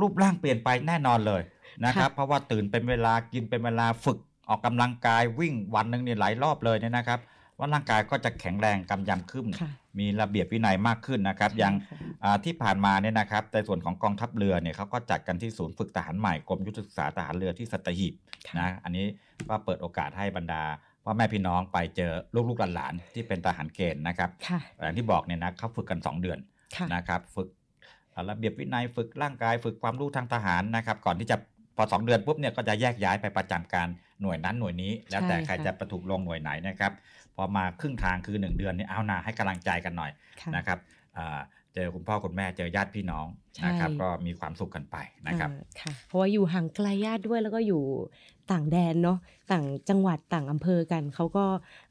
Speaker 3: รูปร่างเปลี่ยนไปแน่นอนเลย นะครับ
Speaker 4: ค่ะ
Speaker 3: เพราะว่าตื่นเป็นเวลากินเป็นเวลาฝึกออกกำลังกายวิ่งวันหนึ่งเนี่ยหลายรอบเลยเนี่ยนะครับ ว่าร่างกายก็จะแข็งแรงกำยำขึ้น
Speaker 4: ค่ะ
Speaker 3: มีระเบียบวินัยมากขึ้นนะครับ อย่างอ่าที่ผ่านมาเนี่ยนะครับในส่วนของกองทัพเรือเนี่ยเขาก็จัดกันที่ศูนย์ฝึกทหารใหม่กรมยุทธศึกษาทหารเรือที่สัตหีบนะอันนี้ก็เปิดโอกาสให้บรรดาพ่อแม่พี่น้องไปเจอลูกๆหลานๆที่เป็นทหารเกณฑ์นะครับ
Speaker 4: ค่ะ
Speaker 3: อย่างที่บอกเนี่ยนะเขาฝึกกัน 2 เดือน
Speaker 4: ค่ะ
Speaker 3: นะครับ ฝึกอ่าระเบียบวินัยฝึกร่างกาย ฝึกความรู้ทางทหารนะครับ ก่อนที่จะ พอสองเดือนปุ๊บเนี่ยก็จะแยกย้ายไปประจำการหน่วยนั้นหน่วยนี้ แล้วแต่
Speaker 4: ใช่
Speaker 3: ใคร
Speaker 4: ค่ะ
Speaker 3: จะประถูกลงหน่วยไหนนะครับพอมาครึ่งทางคือ 1 เดือนเนี่ยเอาหนาให้กำลังใจกันหน่อย
Speaker 4: ค่ะ
Speaker 3: นะครับอ่าเจอคุณพ่อคุณแม่เจอญาติพี่น้อง
Speaker 4: ใช่
Speaker 3: นะครับก็มีความสุขกันไปนะครับ
Speaker 4: อ่าค่ะเพราะว่าอยู่ห่างไกลญาติด้วยแล้วก็อยู่ต่างแดนเนาะต่างจังหวัดต่างอำเภอกันเขาก็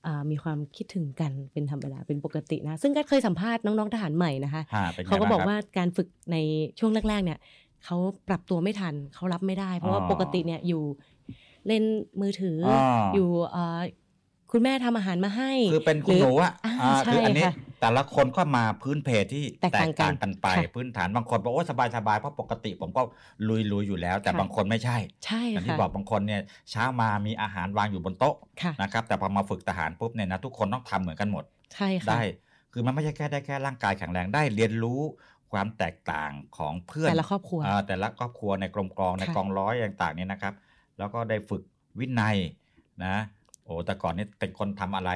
Speaker 4: อ่ามีความคิดถึงกันเป็นธรรมดาเป็นปกตินะ ซึ่งก็เคยสัมภาษณ์น้องๆทหารใหม่นะคะ
Speaker 3: ฮะเป็นไง
Speaker 4: เขาก็บอก
Speaker 3: บ้างครับ
Speaker 4: ว่าการฝึกในช่วงแรกๆเนี่ย เขาปรับตัวไม่ทันเขารับไม่ได้ เพราะว่า
Speaker 3: อ๋อ
Speaker 4: ปกติเนี่ยอยู่เล่นมือถืออ
Speaker 3: อ
Speaker 4: อยู่เอ่อคุณแม่ทำอาหารมาให้
Speaker 3: คือเป็นคุณ
Speaker 4: รื
Speaker 3: หนูอะ
Speaker 4: อ่า
Speaker 3: อ่า
Speaker 4: ใช่
Speaker 3: คืออันนี้
Speaker 4: ค่ะ
Speaker 3: แต่ละคนก็มาพื้นเพที่
Speaker 4: แตกต่างกัน
Speaker 3: กันไป
Speaker 4: ค่ะ
Speaker 3: พื้นฐานบางคนบอกโอ้สบายสบายๆเพราะปกติผมก็ลุยลุยๆอยู่แล้ว แต่
Speaker 4: ค่ะ
Speaker 3: บางคนไม่ใช่
Speaker 4: ใช่
Speaker 3: อย่างที่
Speaker 4: ค่ะ
Speaker 3: บอกบางคนเนี่ยเช้ามามีอาหารวางอยู่บนโต๊ะ
Speaker 4: ค่ะ
Speaker 3: นะครับแต่พอมาฝึกทหารปุ๊บเนี่ยนะทุกคนต้องทำเหมือนกันหมด
Speaker 4: ใช่ค่ะ
Speaker 3: ได้คือมันไม่ใช่แค่ได้แค่ร่างกายแข็งแรงได้เรียนรู้ ความแตกต่างของเพื่อน
Speaker 4: แต่ละครอบครัวา
Speaker 3: แต่ละครอบครัวในกรมกรองใน
Speaker 4: ค่ะ
Speaker 3: กองร้อยต่างๆเนี่ยนะครับ แล้วก็ได้ฝึกวินัยนะโอ้แต่ก่อนนี่เป็นคนทำอะไร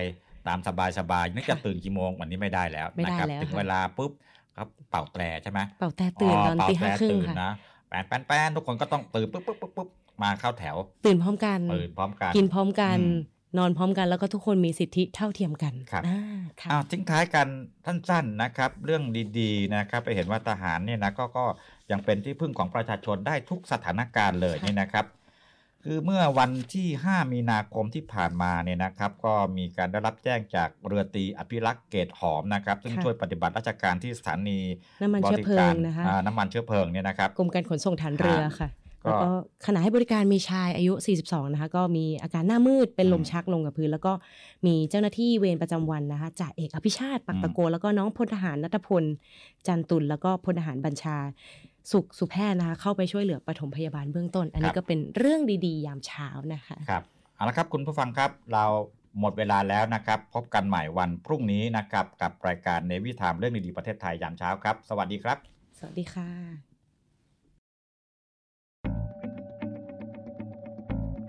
Speaker 3: ตามสบายๆนึกจะตื่นกี่โมงวันนี้ไม่ได้แล้ว
Speaker 4: ไม่ได้
Speaker 3: นะครับ
Speaker 4: แล้ว
Speaker 3: ถึง
Speaker 4: ค่ะ
Speaker 3: เวลาปุ๊บครับเป่าแตรใช่ไหม
Speaker 4: เป่าแต่ตื่นตอน
Speaker 3: เป่า
Speaker 4: ตี
Speaker 3: แตร
Speaker 4: ห้าครึ่ง
Speaker 3: ตื่น
Speaker 4: ค่ะ
Speaker 3: นะแปนแปนแปนทุกคนก็ต้องตื่นปุ๊บปุ๊บปุ๊บปุ๊บมาเข้าแถว
Speaker 4: ตื่นพร้อมกัน
Speaker 3: ตื่นพร้อมกัน
Speaker 4: กินพร้อมกัน
Speaker 3: อืม
Speaker 4: นอนพร้อมกันแล้วก็ทุกคนมีสิทธิเท่าเทียมกัน
Speaker 3: ครับ
Speaker 4: อ่าค่ะ
Speaker 3: อ้าวทิ้งท้ายกันสั้นๆนะครับ เรื่องดีๆนะครับไปเห็นว่าทหารเนี่ยนะก็ก็ยังเป็นที่พึ่งของประชาชนได้ทุกสถานการณ์เลยนี่นะครับ คือเมื่อวันที่ 5 มีนาคมที่ผ่านมาเนี่ยนะครับ ก็มีการได้รับแจ้งจากเรือตรีอภิรักษ์เกตหอมนะครับ ซึ่ง
Speaker 4: ค่ะ
Speaker 3: ช่วยปฏิบัติราชการที่สถานี
Speaker 4: น้ำมันเชื้อเพลิงนะคะ
Speaker 3: บริการอ่าน้ำมันเชื้อเพลิงเนี่ยนะครับ
Speaker 4: กรมการขนส่งฐานเรือค่ะ
Speaker 3: ก็
Speaker 4: แล้วก็ขณะให้บริการมีชายอายุ 42 นะคะ ก็มีอาการหน้ามืดเป็นลมชักลงกับพื้น แล้วก็มีเจ้าหน้าที่เวรประจำวันนะคะจ่าเอกอภิชาติปักตะโก แล้วก็น้องพลทหารนัทพล จันตุลแล้วก็พลทหารบัญชา สุขสุแพทย์นะคะ เข้าไปช่วยเหลือปฐมพยาบาลเบื้องต้น อันนี้ก็เป็นเรื่องดีๆ ยามเช้านะคะ
Speaker 3: ครับเอาละครับคุณผู้ฟังครับเราหมดเวลาแล้วนะครับ พบกันใหม่วันพรุ่งนี้นะครับ กับรายการในวิถามเรื่องดีๆประเทศไทยยามเช้าครับ สวัสดีครับ
Speaker 4: สวัสดีค่ะ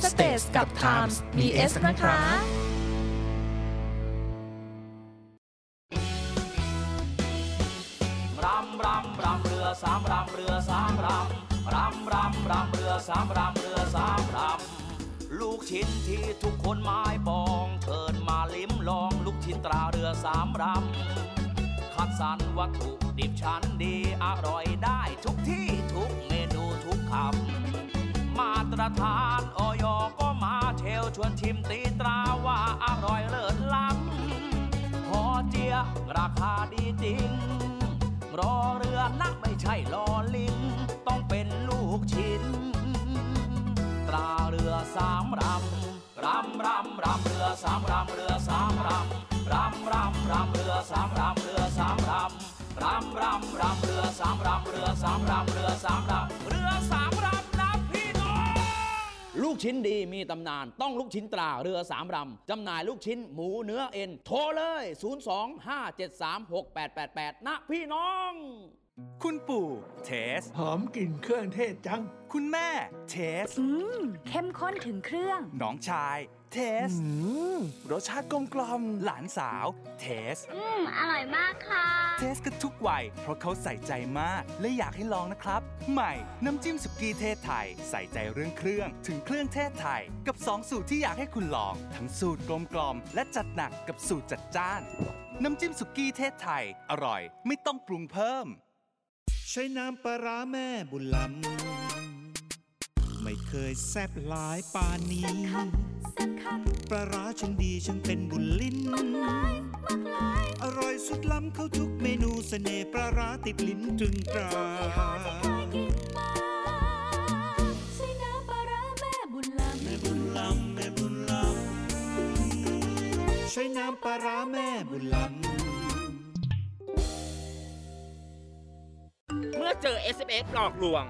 Speaker 11: www.thestagetimes.com States กับ Times มี S นะคะ
Speaker 2: รำรำรำเรือสามรำเรือสามรำรำรำรำเรือสามรำเรือสามรำลูกชิ้นที่ทุกคนหมายปองเชิญมาลิ้มลองลูกชิ้นตราเรือสามรำคัดสรรวัตถุดิบชั้นดีอร่อยได้ทุกที่ทุกเมนูทุกคำ ตรฐานออยก็มาเชลชวนชิมตีตราว่าอร่อยเลิศล้ำพอเจียราคาดีจริง รอเรือนักไม่ใช่ลอลิง ต้องเป็นลูกชิ้น ตราเรือสามรำรำรำรำเรือสามรำเรือสามรำรำรำรำเรือสามรำเรือสามรำรำรำรำเรือสามรำเรือสามรำเรือสามรำเรือสามรำ ลูกชิ้นดีมีตำนาน ต้องลูกชิ้นตราเรือสามรำจำหน่ายลูกชิ้นหมูเนื้อเอ็น โทรเลย 025736888 นะพี่น้อง
Speaker 14: คุณปู่เทส หอมกลิ่นเครื่องเทศจัง คุณแม่เทส
Speaker 15: อืม เข้มข้นถึงเครื่อง
Speaker 14: น้องชาย เทสรสชาติกลมกลอมหลานสาวเทส
Speaker 15: อืม อร่อยมากค่ะ
Speaker 14: เทสกันทุกวัย เพราะเขาใส่ใจมาก และอยากให้ลองนะครับ ใหม่ น้ำจิ้มสุกี้เทศไทย ใส่ใจเรื่องเครื่อง ถึงเครื่องเทศไทย กับ 2 สูตรที่อยากให้คุณลอง ทั้งสูตรกลมกลอมและจัดหนักกับสูตรจัดจ้าน น้ำจิ้มสุกี้เทศไทย อร่อย ไม่ต้องปรุงเพิ่ม
Speaker 16: ใช้น้ำปลาร้าแม่บุญลำไม่เคยแซบหลายปานนี้ ปลาร้าฉันดีฉันเป็นบุญลิ้นอร่อยสุดล้ำเข้าทุกเมนูเสน่ห์ปลาร้าติดลิ้นตรึงตรา
Speaker 15: ใช้น้ำปลาร้าแม่บุญลำ
Speaker 16: แม่บุญลำแม่บุญลำใช้น้ำปลาร้าแม่บุญลำ
Speaker 17: เมื่อเจอ SMS หลอกลวง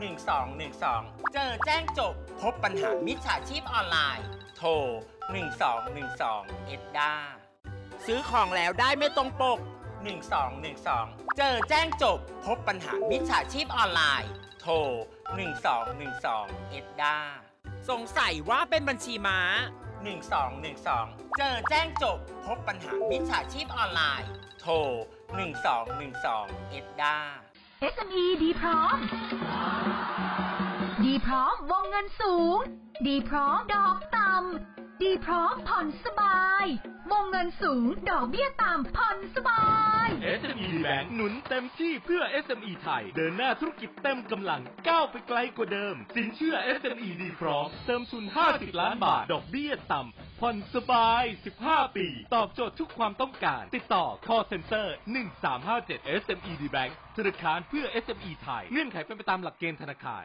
Speaker 17: 1212 เจอแจ้งจบ พบปัญหามิจฉาชีพออนไลน์ โทร 1212 เอ็ดดาซื้อของแล้วได้ไม่ตรงปก 1212 เจอแจ้งจบ พบปัญหามิจฉาชีพออนไลน์ โทร 1212 เอ็ดดาสงสัยว่าเป็นบัญชีม้า 1212 เจอแจ้งจบ พบปัญหามิจฉาชีพออนไลน์ โทร 1212 เอ็ดดา
Speaker 9: SME ดีพร้อม ดีพร้อมวงเงินสูง ดีพร้อมดอกต่ำ ดีพร้อมผ่อนสบาย วงเงินสูง ดอกเบี้ยต่ำผ่อนสบาย
Speaker 10: SME Bank หนุนเต็มที่เพื่อ SME ไทย เดินหน้าธุรกิจเต็มกำลังก้าวไปไกลกว่าเดิม สินเชื่อ SME ดีพร้อม เติมทุน 50 ล้านบาท ดอกเบี้ยต่ำผ่อนสบาย 15 ปี ตอบโจทย์ทุกความต้องการ ติดต่อ call center 1357 SME D Bank ธนาคารเพื่อ SME ไทย เงื่อนไขเป็นไปตามหลักเกณฑ์ธนาคาร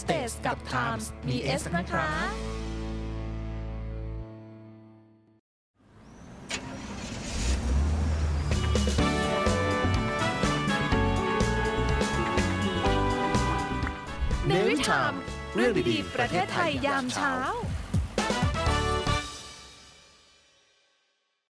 Speaker 11: สเตสกับไทมส์มีเอสนะคะ เนวิทามเรื่องดีๆ ประเทศไทยยามเช้า